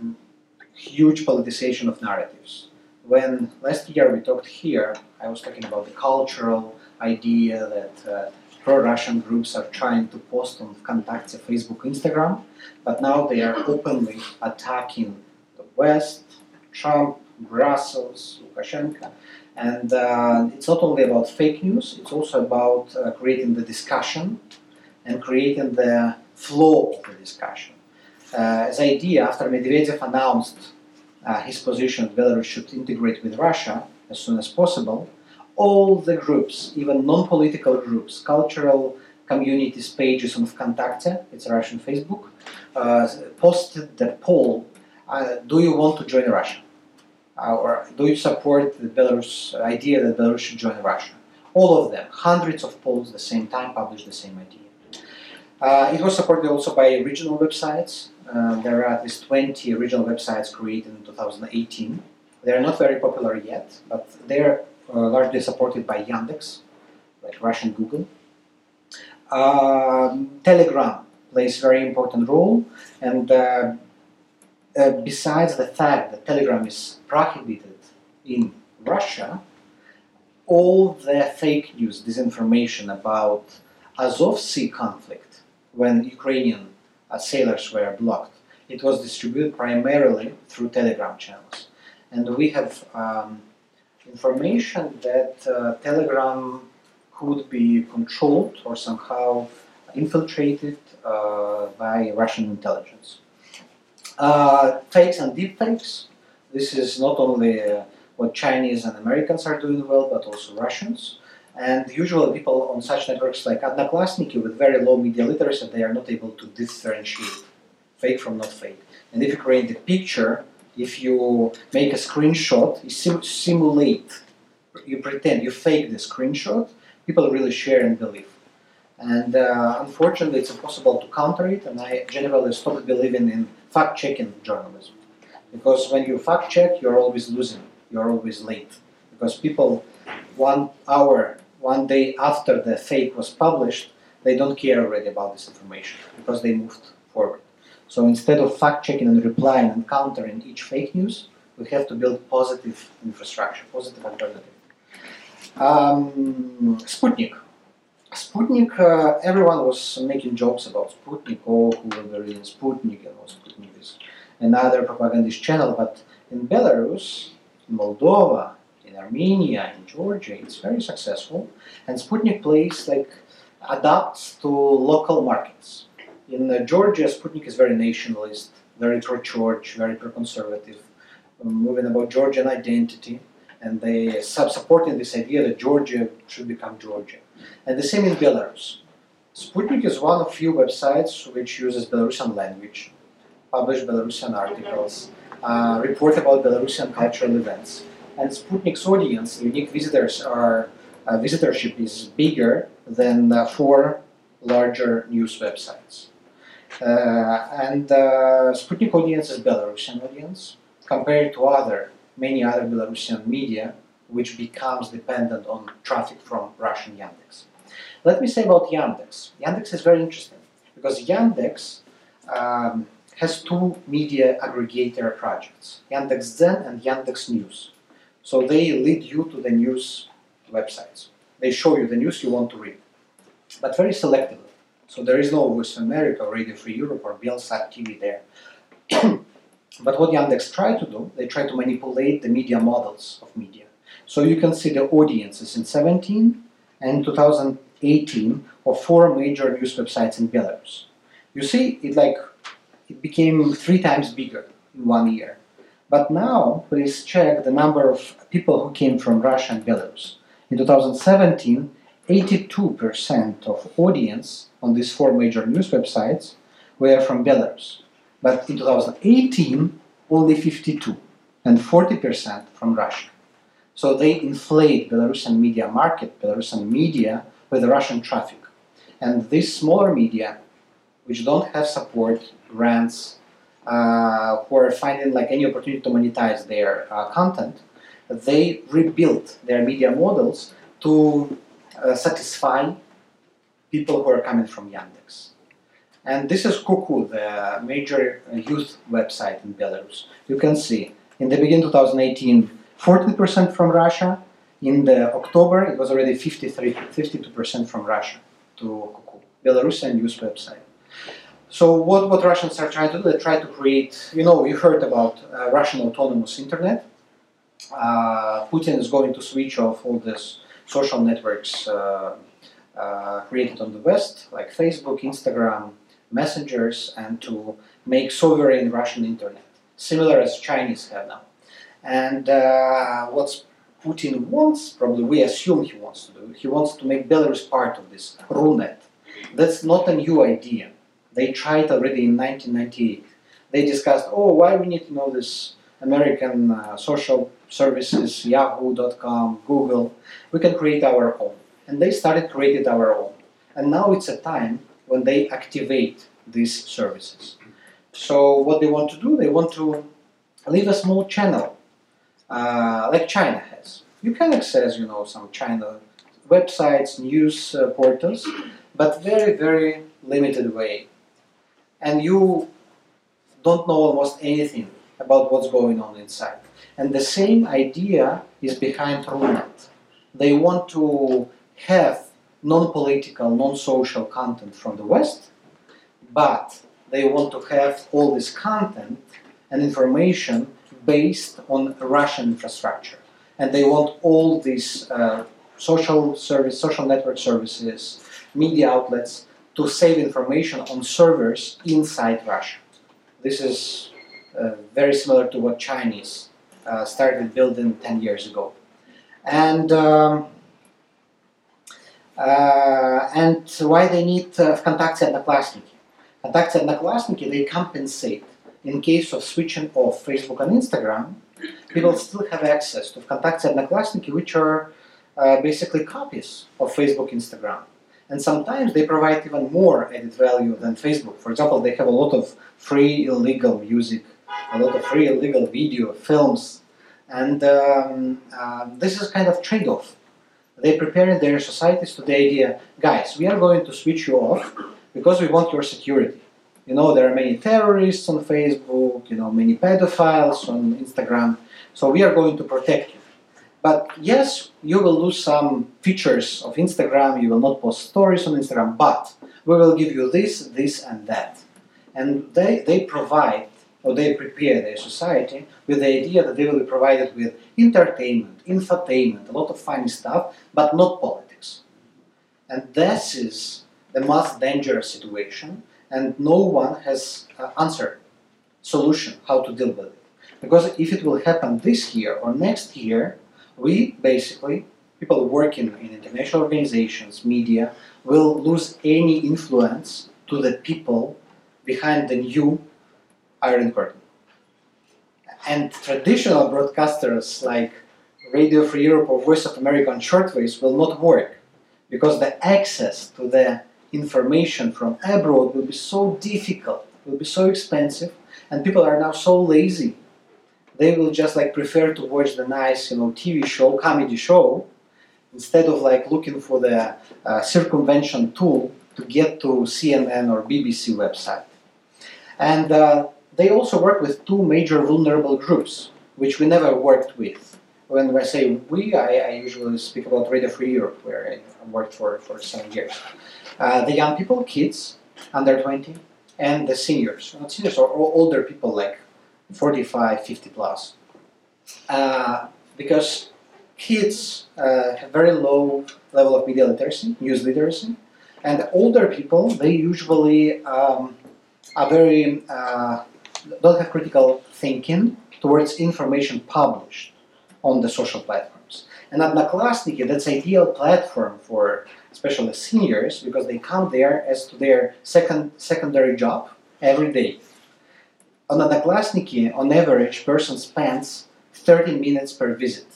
huge politicization of narratives. When last year we talked here, I was talking about the cultural idea that uh, pro-Russian groups are trying to post on Vkontakte, Facebook, Instagram, but now they are openly attacking the West, Trump, Brussels, Lukashenko, and uh, it's not only about fake news; it's also about uh, creating the discussion and creating the flow of the discussion. Uh, as idea, after Medvedev announced uh, his position that Belarus should integrate with Russia as soon as possible, all the groups, even non-political groups, cultural communities pages on Vkontakte, it's Russian Facebook, uh, posted the poll, uh, do you want to join Russia? Uh, or do you support the Belarus idea that Belarus should join Russia? All of them, hundreds of polls at the same time, published the same idea. Uh, it was supported also by regional websites. Uh, there are at least 20 regional websites created in 2018. They are not very popular yet, but they're uh, largely supported by Yandex, like Russian Google. Um, Telegram plays a very important role, and uh, besides the fact that Telegram is prohibited in Russia, all the fake news, disinformation about Azov Sea conflict, when Ukrainian uh, sailors were blocked, it was distributed primarily through Telegram channels. And we have um, information that uh, Telegram could be controlled or somehow infiltrated uh, by Russian intelligence. Uh, fakes and deepfakes. This is not only uh, what Chinese and Americans are doing well, but also Russians. And usually, people on such networks like Odnoklassniki with very low media literacy, they are not able to differentiate fake from not fake. And if you create a picture, if you make a screenshot, you sim- simulate, you pretend, you fake the screenshot, people really share and believe. And uh, unfortunately, it's impossible to counter it, and I generally stopped believing in fact checking journalism. Because when you fact check, you're always losing, you're always late. Because people, one hour, one day after the fake was published, they don't care already about this information because they moved forward. So instead of fact checking and replying and countering each fake news, we have to build positive infrastructure, positive alternative. Um, Sputnik. Sputnik, uh, everyone was making jokes about Sputnik, oh, who will be reading Sputnik, and what Sputnik is another propagandist channel. But in Belarus, Moldova, in Armenia, in Georgia, it's very successful. And Sputnik plays like adapts to local markets. In uh, Georgia, Sputnik is very nationalist, very pro-church, very pro-conservative, um, moving about Georgian identity, and they sub supporting this idea that Georgia should become Georgia. And the same in Belarus. Sputnik is one of few websites which uses Belarusian language, publish Belarusian articles, uh, report about Belarusian cultural events. And Sputnik's audience, unique visitors, are uh, visitorship is bigger than uh, four larger news websites. Uh, and uh, Sputnik audience is Belarusian audience compared to other many other Belarusian media, which becomes dependent on traffic from Russian Yandex. Let me say about Yandex. Yandex is very interesting because Yandex um, has two media aggregator projects, Yandex Zen and Yandex News. So they lead you to the news websites. They show you the news you want to read, but very selectively. So there is no Voice America, Radio Free Europe, or Belsat TV there. but what Yandex try to do, they try to manipulate the media models of media. So you can see the audiences in 17 and 2018 of four major news websites in Belarus. You see, it like it became three times bigger in one year. But now, please check the number of people who came from Russia and Belarus. In 2017, 82% of audience on these four major news websites were from Belarus. But in 2018, only 52 and 40% from Russia. So they inflate Belarusian media market, Belarusian media with Russian traffic. And these smaller media, which don't have support, grants, who are finding like any opportunity to monetize their uh, content, they rebuilt their media models to uh, satisfy people who are coming from Yandex. And this is Kuku, the major youth website in Belarus. You can see in the beginning 2018, 14% from Russia. In the October, it was already 53, 52% from Russia to Kuku, Belarusian news website. So what, what Russians are trying to do, they try to create, you know, you heard about uh, Russian autonomous internet. Uh, Putin is going to switch off all these social networks uh, uh, created on the West, like Facebook, Instagram, messengers, and to make sovereign Russian internet, similar as Chinese have now. And uh, what Putin wants, probably we assume he wants to do, he wants to make Belarus part of this RUNET. That's not a new idea. They tried already in 1998. They discussed, oh, why we need to know this American uh, social services, Yahoo.com, Google. We can create our own. And they started creating our own. And now it's a time when they activate these services. So what they want to do, they want to leave a small channel, uh, like China has. You can access, you know, some China websites, news uh, portals, but very, very limited way. And you don't know almost anything about what's going on inside. And the same idea is behind RUNET. They want to have non-political, non-social content from the West, but they want to have all this content and information based on Russian infrastructure. And they want all these uh, social service, social network services, media outlets to save information on servers inside Russia. This is uh, very similar to what Chinese uh, started building 10 years ago. And, um, uh, and why they need uh, Vkontakte and Naklassniki. Vkontakte and they compensate in case of switching off Facebook and Instagram, people still have access to Vkontakte and Naklassniki, which are uh, basically copies of Facebook, Instagram. And sometimes they provide even more added value than Facebook. For example, they have a lot of free illegal music, a lot of free illegal video, films, and um, uh, this is kind of trade-off. They prepare their societies to the idea, guys, we are going to switch you off because we want your security. You know, there are many terrorists on Facebook, you know, many pedophiles on Instagram, so we are going to protect you. But yes, you will lose some features of Instagram, you will not post stories on Instagram, but we will give you this, this, and that. And they, they provide or they prepare their society with the idea that they will be provided with entertainment, infotainment, a lot of funny stuff, but not politics. And this is the most dangerous situation, and no one has uh, answer, solution how to deal with it. Because if it will happen this year or next year, we basically, people working in international organizations, media, will lose any influence to the people behind the new Iron Curtain. And traditional broadcasters like Radio Free Europe or Voice of America on shortwaves will not work because the access to the information from abroad will be so difficult, will be so expensive, and people are now so lazy they will just like prefer to watch the nice you know TV show, comedy show, instead of like looking for the uh, circumvention tool to get to CNN or BBC website. And uh, they also work with two major vulnerable groups, which we never worked with. When I say we, I, I usually speak about Radio Free Europe, where I worked for, for seven years. Uh, the young people, kids under 20, and the seniors. Not seniors, or older people like 45, 50 plus. Uh, because kids uh, have very low level of media literacy, news literacy, and older people they usually um, are very uh, don't have critical thinking towards information published on the social platforms. And at Odnoklassniki, that's ideal platform for especially seniors because they come there as to their second secondary job every day. On Odnoklassniki, on average, person spends 30 minutes per visit.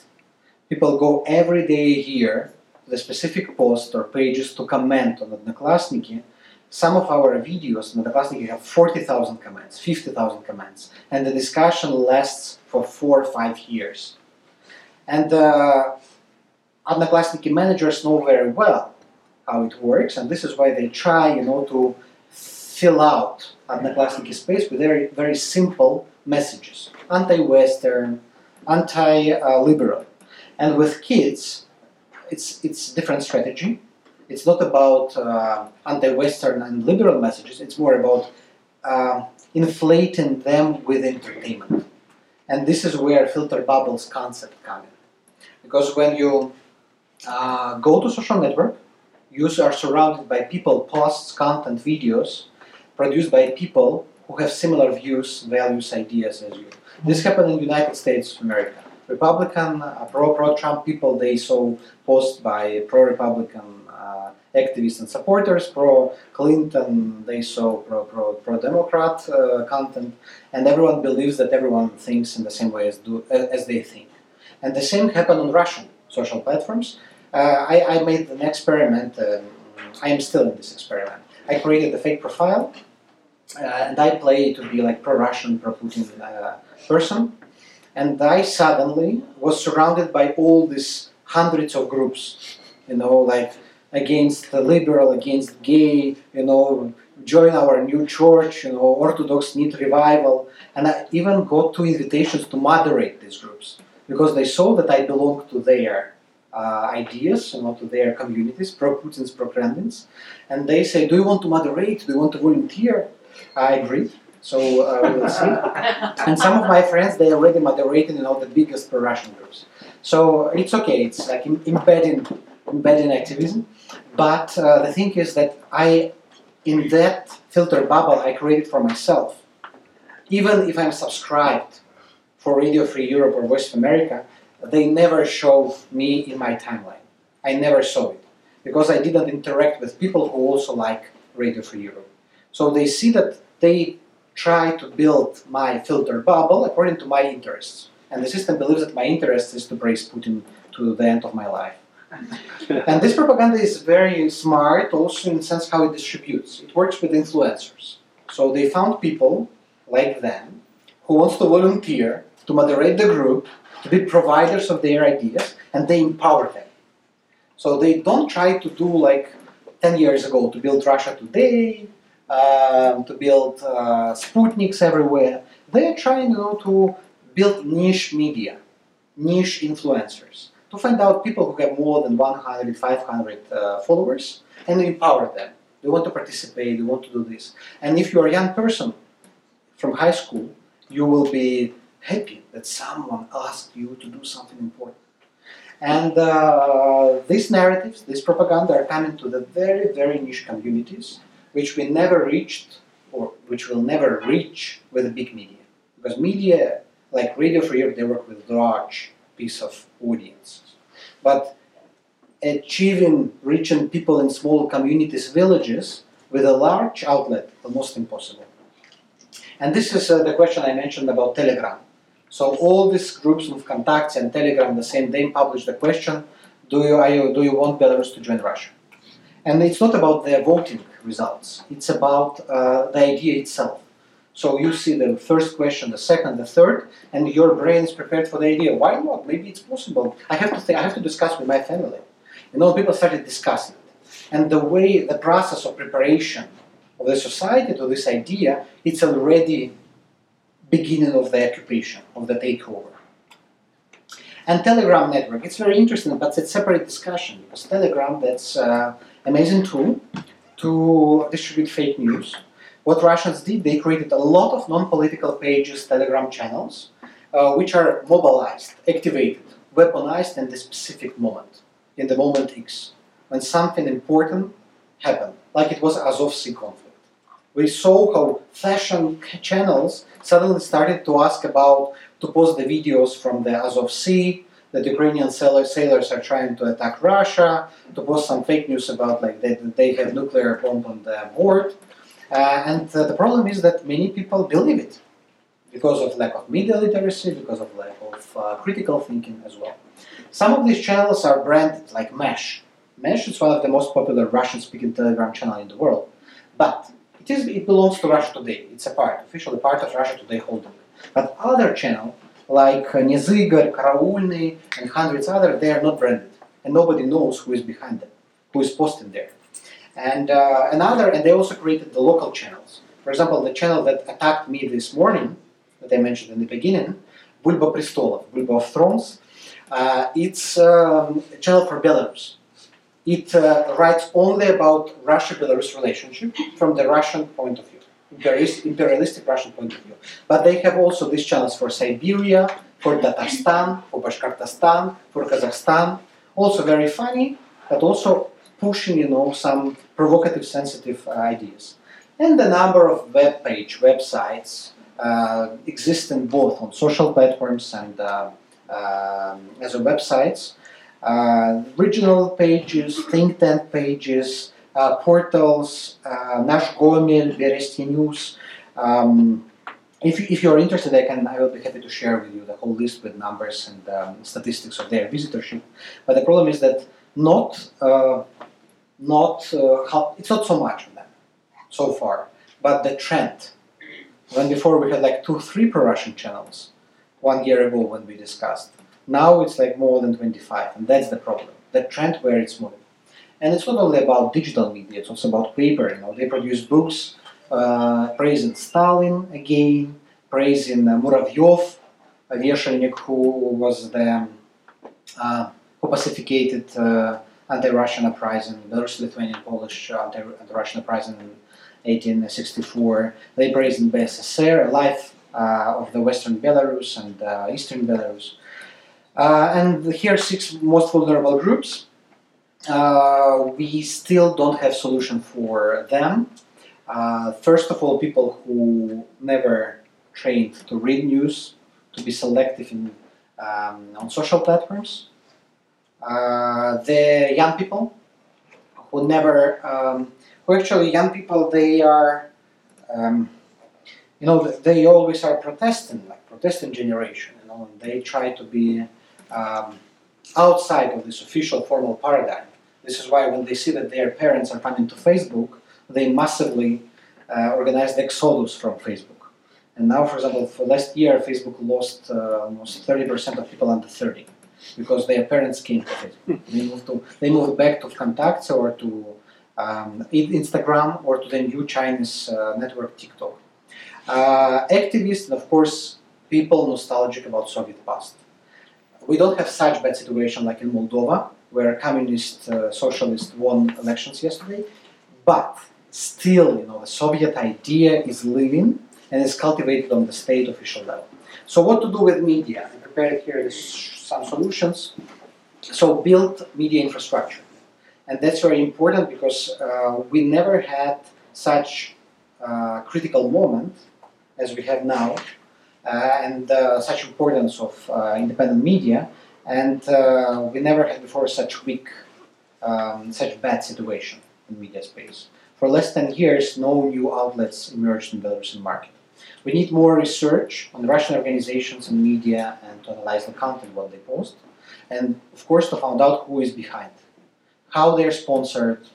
People go every day here to the specific post or pages to comment on Odnoklassniki. Some of our videos on Odnoklassniki have 40,000 comments, 50,000 comments, and the discussion lasts for four or five years. And uh, Odnoklassniki managers know very well how it works, and this is why they try, you know, to fill out Odnoklassniki space with very, very simple messages, anti-Western, anti-liberal. And with kids, it's it's different strategy. It's not about uh, anti-Western and liberal messages. It's more about uh, inflating them with entertainment. And this is where filter bubbles concept come in. Because when you uh, go to social network, you are surrounded by people, posts, content, videos produced by people who have similar views, values, ideas as you. This happened in the United States of America. Republican, uh, pro pro Trump people, they saw posts by pro Republican uh, activists and supporters, pro Clinton, they saw pro pro pro Democrat uh, content, and everyone believes that everyone thinks in the same way as do as they think. And the same happened on Russian social platforms. Uh, I, I, made an experiment. Um, I am still in this experiment. I created a fake profile, uh, and I play to be like pro-Russian, pro-Putin uh, person. And I suddenly was surrounded by all these hundreds of groups, you know, like against the liberal, against gay, you know, join our new church, you know, Orthodox need revival, and I even got two invitations to moderate these groups because they saw that I belong to their uh, ideas, know, to their communities, pro-Putin's, pro-Kremlin's, and they say, "Do you want to moderate? Do you want to volunteer?" I agree, So uh, we will see. and some of my friends, they already moderated in all the biggest pro-Russian groups. So it's okay. It's like embedding, embedding activism. But uh, the thing is that I, in that filter bubble I created for myself, even if I'm subscribed for Radio Free Europe or Voice of America, they never show me in my timeline. I never saw it because I didn't interact with people who also like Radio Free Europe. So they see that they try to build my filter bubble according to my interests. And the system believes that my interest is to praise Putin to the end of my life. and this propaganda is very smart also in the sense how it distributes. It works with influencers. So they found people like them who wants to volunteer to moderate the group, to be providers of their ideas, and they empower them. So they don't try to do like 10 years ago to build Russia today, um, to build uh, Sputniks everywhere. They're trying you know, to build niche media, niche influencers, to find out people who have more than 100, 500 uh, followers and empower them. They want to participate, they want to do this. And if you're a young person from high school, you will be happy that someone asked you to do something important. And uh, these narratives, this propaganda are coming to the very, very niche communities which we never reached or which will never reach with the big media. Because media, like Radio Free Europe, they work with large piece of audiences. But achieving, reaching people in small communities, villages, with a large outlet, almost impossible. And this is uh, the question I mentioned about Telegram. So all these groups of contacts and Telegram the same day publish the question, do you, you, do you want Belarus to join Russia? And it's not about their voting results, it's about uh, the idea itself. So you see the first question, the second, the third, and your brain is prepared for the idea. Why not? Maybe it's possible. I have to think, I have to discuss with my family. And all people started discussing it. And the way, the process of preparation of the society to this idea, it's already beginning of the occupation, of the takeover. And Telegram network, it's very interesting, but it's a separate discussion because Telegram, that's uh, amazing tool to distribute fake news. What Russians did, they created a lot of non-political pages, Telegram channels, uh, which are mobilized, activated weaponized in the specific moment, in the moment X, when something important happened, like it was Azov Sea conflict. We saw how fashion channels suddenly started to ask about to post the videos from the Azov Sea, that Ukrainian sailors, sailors are trying to attack Russia, to post some fake news about like that they have nuclear bomb on the board. Uh, and uh, the problem is that many people believe it because of lack of media literacy, because of lack of uh, critical thinking as well. Some of these channels are branded like Mesh. Mesh is one of the most popular Russian-speaking Telegram channel in the world, but it is it belongs to Russia Today. It's a part, officially part of Russia Today holding. But other channel like uh, Karaulny, and hundreds other, they are not branded, and nobody knows who is behind them, who is posting there. And uh, another, and they also created the local channels. For example, the channel that attacked me this morning, that I mentioned in the beginning, Bulba Pristolov, Bulba of Thrones, uh, it's um, a channel for Belarus. It uh, writes only about Russia-Belarus relationship from the Russian point of view imperialistic Russian point of view. But they have also these channels for Siberia, for Tatarstan, for Bashkortostan, for Kazakhstan. Also very funny, but also pushing, you know, some provocative, sensitive uh, ideas. And the number of web page, websites uh, existing both on social platforms and uh, um, as a websites, regional pages, think tank pages, uh, portals, uh, Nash Gomel, Beresti News. Um, if, if you're interested, I can I will be happy to share with you the whole list with numbers and um, statistics of their visitorship. But the problem is that not uh, not uh, how, it's not so much on them so far, but the trend. When before we had like two, three pro-Russian channels one year ago when we discussed. Now it's like more than 25, and that's the problem. The trend where it's moving. And it's not only about digital media, it's also about paper. You know, they produce books uh, praising Stalin again, praising uh, Muravyov, a Veshelnik who was the uh, who pacificated uh, anti-Russian uprising, the Lithuanian Polish anti-Russian uprising in 1864. They praised the a life uh, of the Western Belarus and uh, Eastern Belarus. Uh, and here are six most vulnerable groups uh, we still don't have solution for them. Uh, first of all, people who never trained to read news, to be selective in, um, on social platforms. Uh, the young people who never, um, who actually young people, they are, um, you know, they always are protesting, like protesting generation, you know, and they try to be um, outside of this official formal paradigm. This is why when they see that their parents are coming to Facebook, they massively uh, exodus from Facebook. And now, for example, for last year, Facebook lost uh, almost 30% of people under 30 because their parents came to Facebook. They moved, to, they moved back to Contacts or to um, Instagram or to the new Chinese uh, network TikTok. Uh, activists, and of course, people nostalgic about Soviet past. We don't have such bad situation like in Moldova, where communist uh, won elections yesterday, but still, you know, the Soviet idea is living and is cultivated on the state official level. So what to do with media? I prepared here some solutions. So build media infrastructure. And that's very important because uh, we never had such uh, critical moment as we have now and uh, such importance of uh, independent media and uh, we never had before such weak, um, such bad situation in media space. For less than years, no new outlets emerged in Belarusian market. We need more research on Russian organizations and media and to analyze the content, what they post, and of course to find out who is behind, how they're sponsored,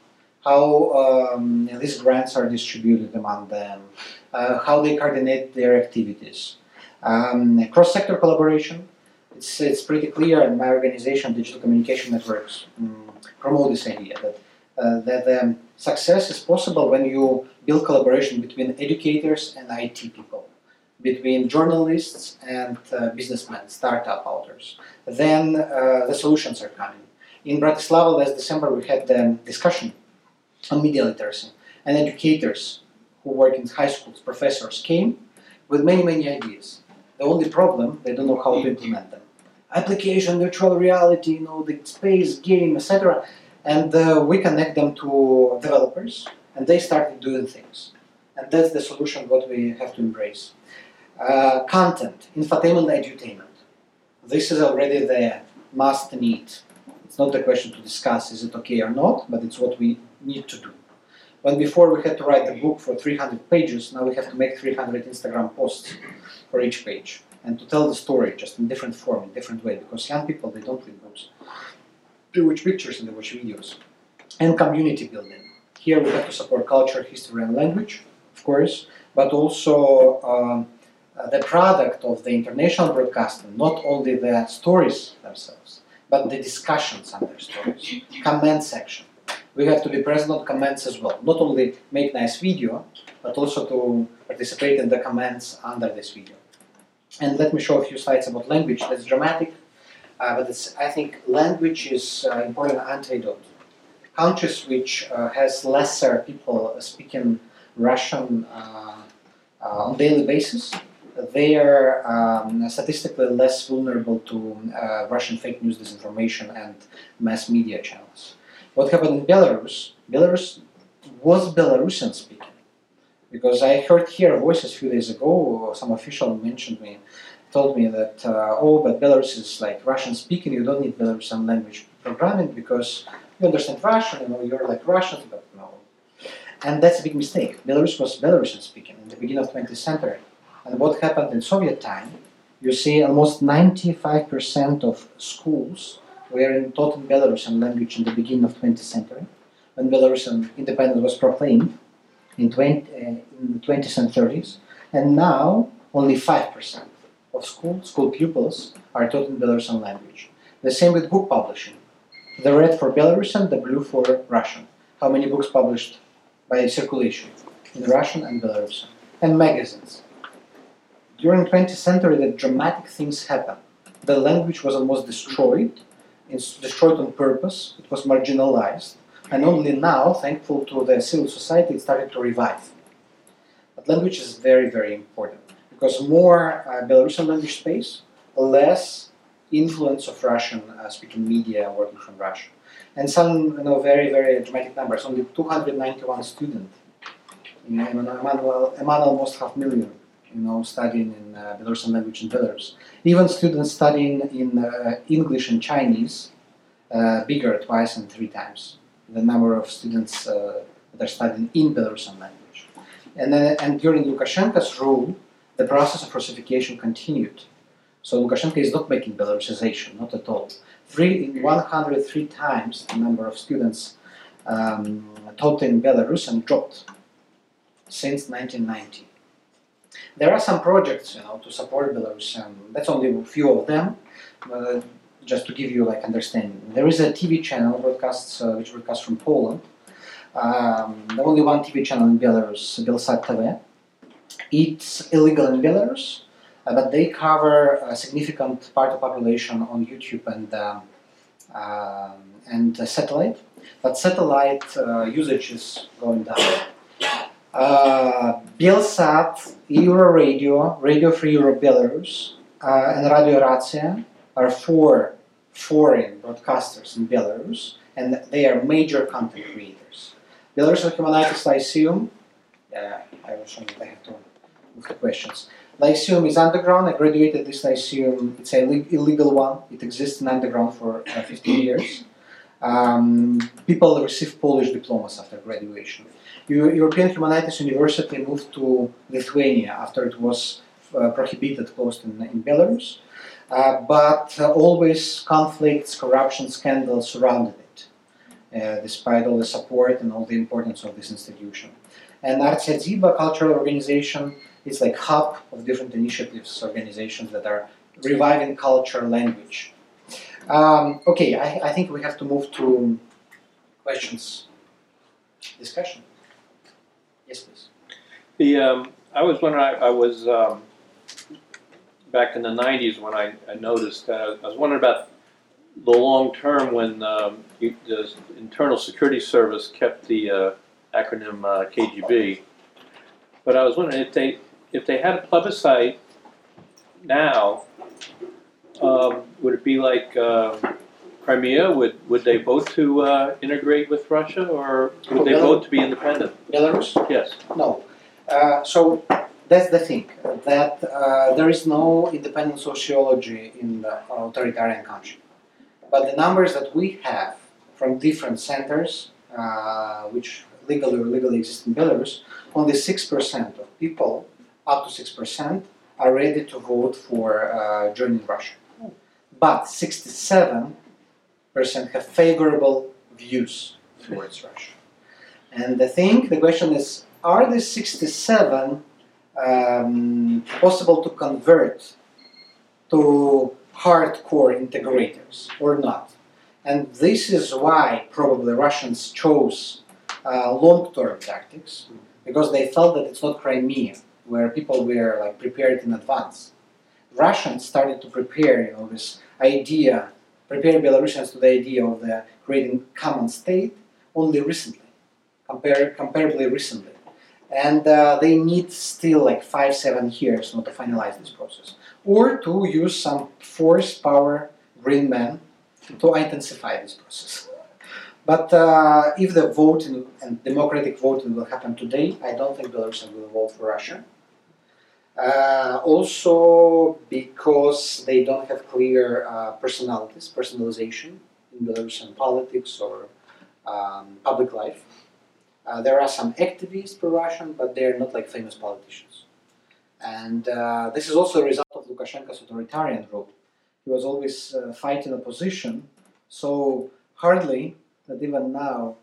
how um, these grants are distributed among them, uh, how they coordinate their activities. Um, cross-sector collaboration, it's, it's pretty clear, and my organization, Digital Communication Networks, um, promote this idea that uh, that um, success is possible when you build collaboration between educators and IT people, between journalists and uh, businessmen, startup authors. Then uh, the solutions are coming. In Bratislava last December, we had the discussion on media literacy, and educators who work in high schools, professors, came with many, many ideas. The only problem, they don't know how to implement them. application, virtual reality, you know, the space game, etc. And uh, we connect them to developers, and they started doing things. And that's the solution what we have to embrace. Uh, content, infotainment, edutainment. This is already the must need. It's not the question to discuss is it okay or not, but it's what we need to do. When before we had to write the book for 300 pages, now we have to make 300 Instagram posts for each page and to tell the story just in different form, in different way, because young people they don't read books. They watch pictures and they watch videos. And community building. Here we have to support culture, history, and language, of course, but also um, uh, the product of the international broadcasting, not only the stories themselves, but the discussions under stories, comment section. We have to be present on comments as well. Not only make nice video, but also to participate in the comments under this video. And let me show a few slides about language. That's dramatic, uh, but I think language is uh, important antidote. Countries which uh, has lesser people speaking Russian uh, uh, on daily basis, they are um, statistically less vulnerable to uh, Russian fake news, disinformation, and mass media channels. What happened in Belarus? Belarus was Belarusian speaking because I heard here voices a few days ago. Some official mentioned me, told me that uh, oh, but Belarus is like Russian speaking. You don't need Belarusian language programming because you understand Russian. You know, you're like Russians, but no. And that's a big mistake. Belarus was Belarusian speaking in the beginning of 20th century. And what happened in Soviet time? You see, almost 95% of schools were in in Belarusian language in the beginning of 20th century, when Belarusian independence was proclaimed in, 20, uh, in the 20s and 30s, and now only 5% of school, school pupils are taught in Belarusian language. The same with book publishing. The red for Belarusian, the blue for Russian. How many books published by circulation in Russian and Belarusian? And magazines. During 20th century, the dramatic things happened. The language was almost destroyed. It's destroyed on purpose. It was marginalized. And only now, thankful to the civil society, it started to revive. But language is very, very important because more uh, Belarusian language space, less influence of Russian uh, media working from Russia. And some you know, very, very dramatic numbers. Only 291 students, you know, almost half million, you know, studying in uh, Belarusian language in Belarus. Even students studying in uh, English and Chinese, uh, bigger twice and three times the number of students uh, that are studying in Belarusian language. And, then, and during Lukashenko's rule, the process of Russification continued. So Lukashenko is not making Belarusization, not at all. Three, in 103 times the number of students um, taught in Belarusian dropped since 1990. There are some projects, you know, to support Belarusian. That's only a few of them. Uh, just to give you like understanding. There is a TV channel broadcasts uh, which broadcasts from Poland. Um, the only one TV channel in Belarus, Belsat TV. It's illegal in Belarus, uh, but they cover a significant part of population on YouTube and um and satellite. But satellite uh, usage is going down. Uh, Belsat, Euro Radio, Radio Free Europe Belarus, uh, and Radio Racja are four foreign broadcasters in Belarus, and they are major content creators. Belarus Humanities Lyceum, uh, I will show you, I have to move the questions. Lyceum is underground. I graduated this Lyceum. It's an illegal one. It exists in underground for uh, 15 years. Um, people receive Polish diplomas after graduation. European Humanities University moved to Lithuania after it was uh, prohibited, closed in, in Belarus. Uh, but uh, always conflicts, corruption, scandals surrounded it, uh, despite all the support and all the importance of this institution. And Art Siadziba cultural organization is like hub of different initiatives, organizations that are reviving culture, language. Um, okay, I, I, think we have to move to questions, discussion. Yes, please. The um, I was wondering. I, I was um, back in the 90s when I, I noticed. Uh, I was wondering about the long term when um, you, the Internal Security Service kept the uh, acronym uh, KGB. But I was wondering if they if they had a plebiscite now um, would it be like uh, Crimea? Would, would they vote to uh, integrate with Russia or would they vote to be independent? Belarus? Yes. No. Uh, so that's the thing that uh, there is no independent sociology in the authoritarian country. But the numbers that we have from different centers, uh, which legally or illegally exist in Belarus, only 6% of people, up to 6%, are ready to vote for uh, joining Russia. But 67% have favorable views towards Russia. And the thing, the question is, are these 67 um, possible to convert to hardcore integrators or not? And this is why probably Russians chose uh, long-term tactics because they felt that it's not Crimea where people were like prepared in advance. Russians started to prepare, you know, this idea, prepare Belarusians to the idea of the creating common state only recently, compare, comparably recently. And uh, they need still like five, seven years not to finalize this process. Or to use some force, power, green man to intensify this process. But uh, if the voting and democratic voting will happen today, I don't think Belarusians will vote for Russia. Uh, also because they don't have clear uh, personalities, personalization in Belarusian politics or um, public life. Uh, there are some activists pro-Russian, but they're not like famous politicians. And uh, this is also a result of Lukashenko's authoritarian rule. He was always uh, fighting opposition, so hardly that even now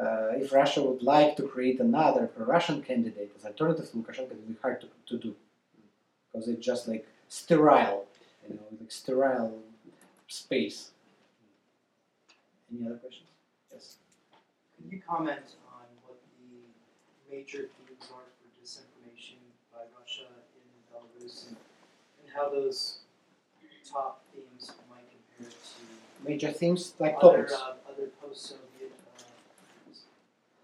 uh, if Russia would like to create another pro-Russian candidate as alternative to Lukashenko, it would be hard to, to do because it's just like sterile, you know, like sterile space. Any other questions? Yes. Can you comment on what the major themes are for disinformation by Russia in Belarus and, and how those top themes might compare to Major themes like other, topics, uh, other uh, Uh,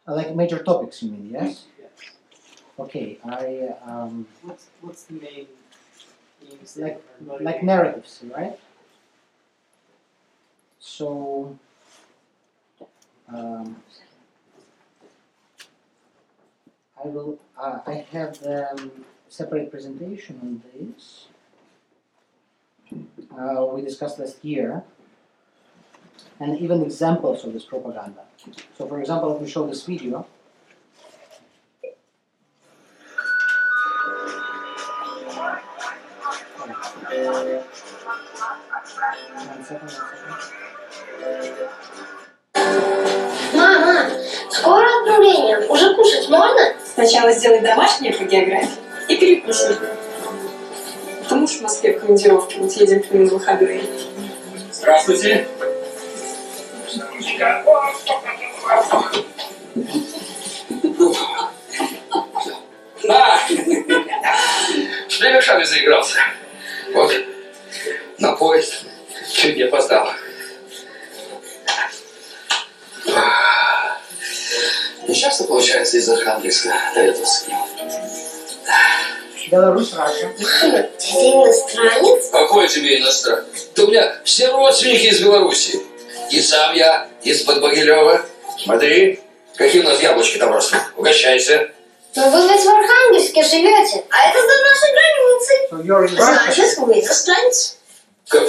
like major topics, you mean? Yes. yes. Okay. I um, What's what's the main themes like like narratives, right? So. Um, I will. Uh, I have um, separate presentation on this. Uh, we discussed last year, and even examples of this propaganda. So, for example, let me show this video. Мама, скоро отправление. Уже кушать можно? Сначала сделай домашнее по географии и перекусим. Ты муж в Москве в командировке, вот едем к нему на выходные. Здравствуйте. На! С левешами заигрался. Вот, на поезд. Чуть не опоздал. Не часто получается из Архангельска до Ветовска. Беларусь, Russia. Мама, ты иностранец? Какой тебе иностранец? Да у меня все родственники из Беларуси. И сам я из-под Могилева. Смотри, какие у нас яблочки там растут. Угощайся. Но вы ведь в Архангельске живете, а это за нашей границей. Russia. Значит, вы иностранец. Как?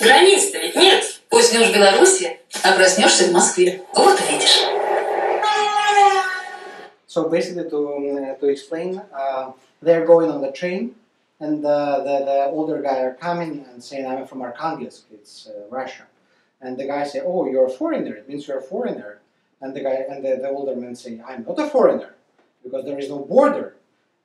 Границ-то ведь нет. Уснешь в Беларуси, а проснешься в Москве. Вот увидишь. So basically, to to explain, uh, they're going on the train, and the, the, the older guy are coming and saying, "I'm from Arkhangelsk, it's uh, Russia," and the guy say, "Oh, you're a foreigner. It means you're a foreigner." And the guy and the, the older man say, "I'm not a foreigner because there is no border."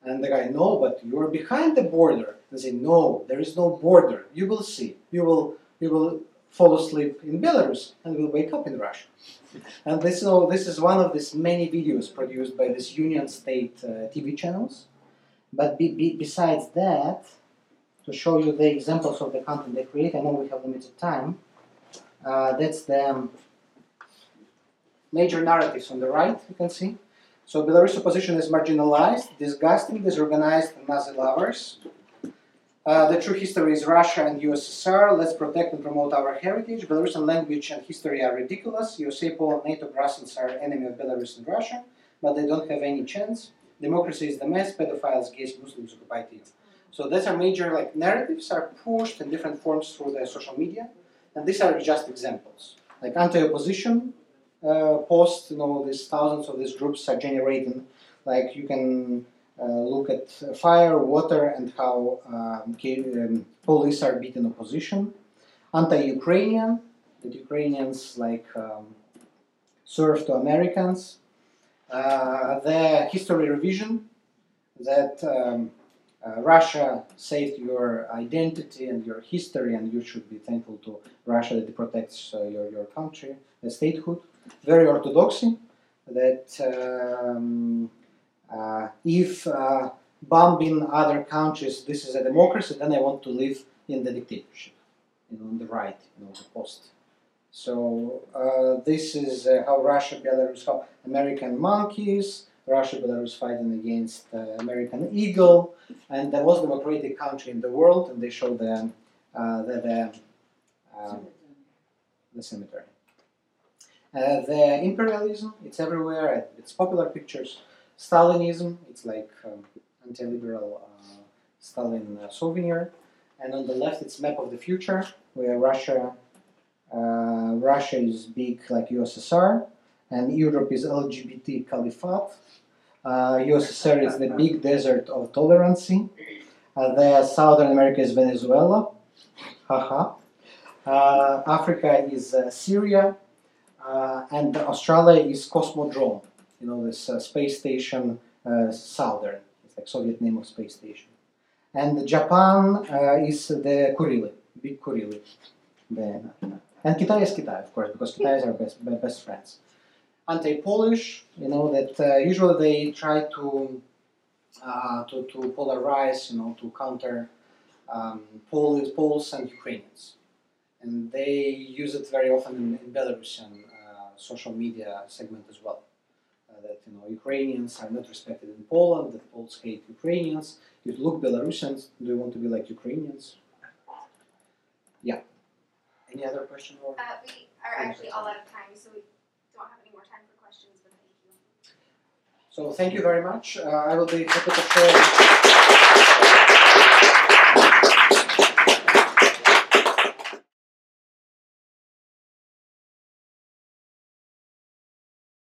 And the guy, "No, but you're behind the border." And say, "No, there is no border. You will see. You will you will fall asleep in Belarus and will wake up in Russia." And this, so this is one of these many videos produced by this Union State uh, TV channels. But be, be, besides that, to show you the examples of the content they create, I know we have limited time. Uh, that's the um, major narratives on the right, you can see. So Belarus opposition is marginalized, disgusting, disorganized, Nazi lovers. Uh, the true history is Russia and USSR. Let's protect and promote our heritage. Belarusian language and history are ridiculous. USA, Poland, NATO, Brussels are enemy of Belarus and Russia, but they don't have any chance. Democracy is the mess. Pedophiles, gays, Muslims occupy you. So these are major like narratives are pushed in different forms through the social media, and these are just examples. Like anti-opposition uh, posts, you know, these thousands of these groups are generating. Like you can uh, look at fire, water, and how um, um, police are beating opposition. Anti-Ukrainian, that Ukrainians like um, serve to Americans. Uh, the history revision that um, uh, Russia saved your identity and your history, and you should be thankful to Russia that it protects uh, your, your country, the statehood. Very orthodoxy that um, uh, if uh, bombing other countries, this is a democracy, then I want to live in the dictatorship, you know, on the right, you know, the post. So uh, this is how Russia, Belarus, how American monkeys, Russia, Belarus fighting against uh, American eagle, and the most democratic country in the world, and they show the uh, the the, um, the cemetery. Uh, the imperialism, it's everywhere. It's popular pictures. Stalinism, it's like um, anti-liberal uh, Stalin uh, souvenir. And on the left, it's map of the future, where Russia, uh, Russia is big like USSR, and Europe is LGBT caliphate. Uh, USSR is the big desert of tolerancy. Uh, the Southern America is Venezuela. Haha. Uh, Africa is uh, Syria. Uh, and Australia is Cosmodrome. You know, this uh, space station, uh, Southern. It's like Soviet name of space station. And Japan uh, is the Kurili, big Kurili. The, and Kitai is Kitai, of course, because Kitai is our best, best friends. Anti-Polish, you know, that uh, usually they try to, uh, to, to polarize, you know, to counter um, Poles, Poles and Ukrainians. And they use it very often in, in Belarusian uh, social media segment as well. Uh, that you know Ukrainians are not respected in Poland. That Poles hate Ukrainians. You look Belarusians. Do you want to be like Ukrainians? Yeah. Any other question or? Uh, we are actually all out of time, so we don't have any more time for questions, but thank you. So thank you very much. Uh, I will be happy to share.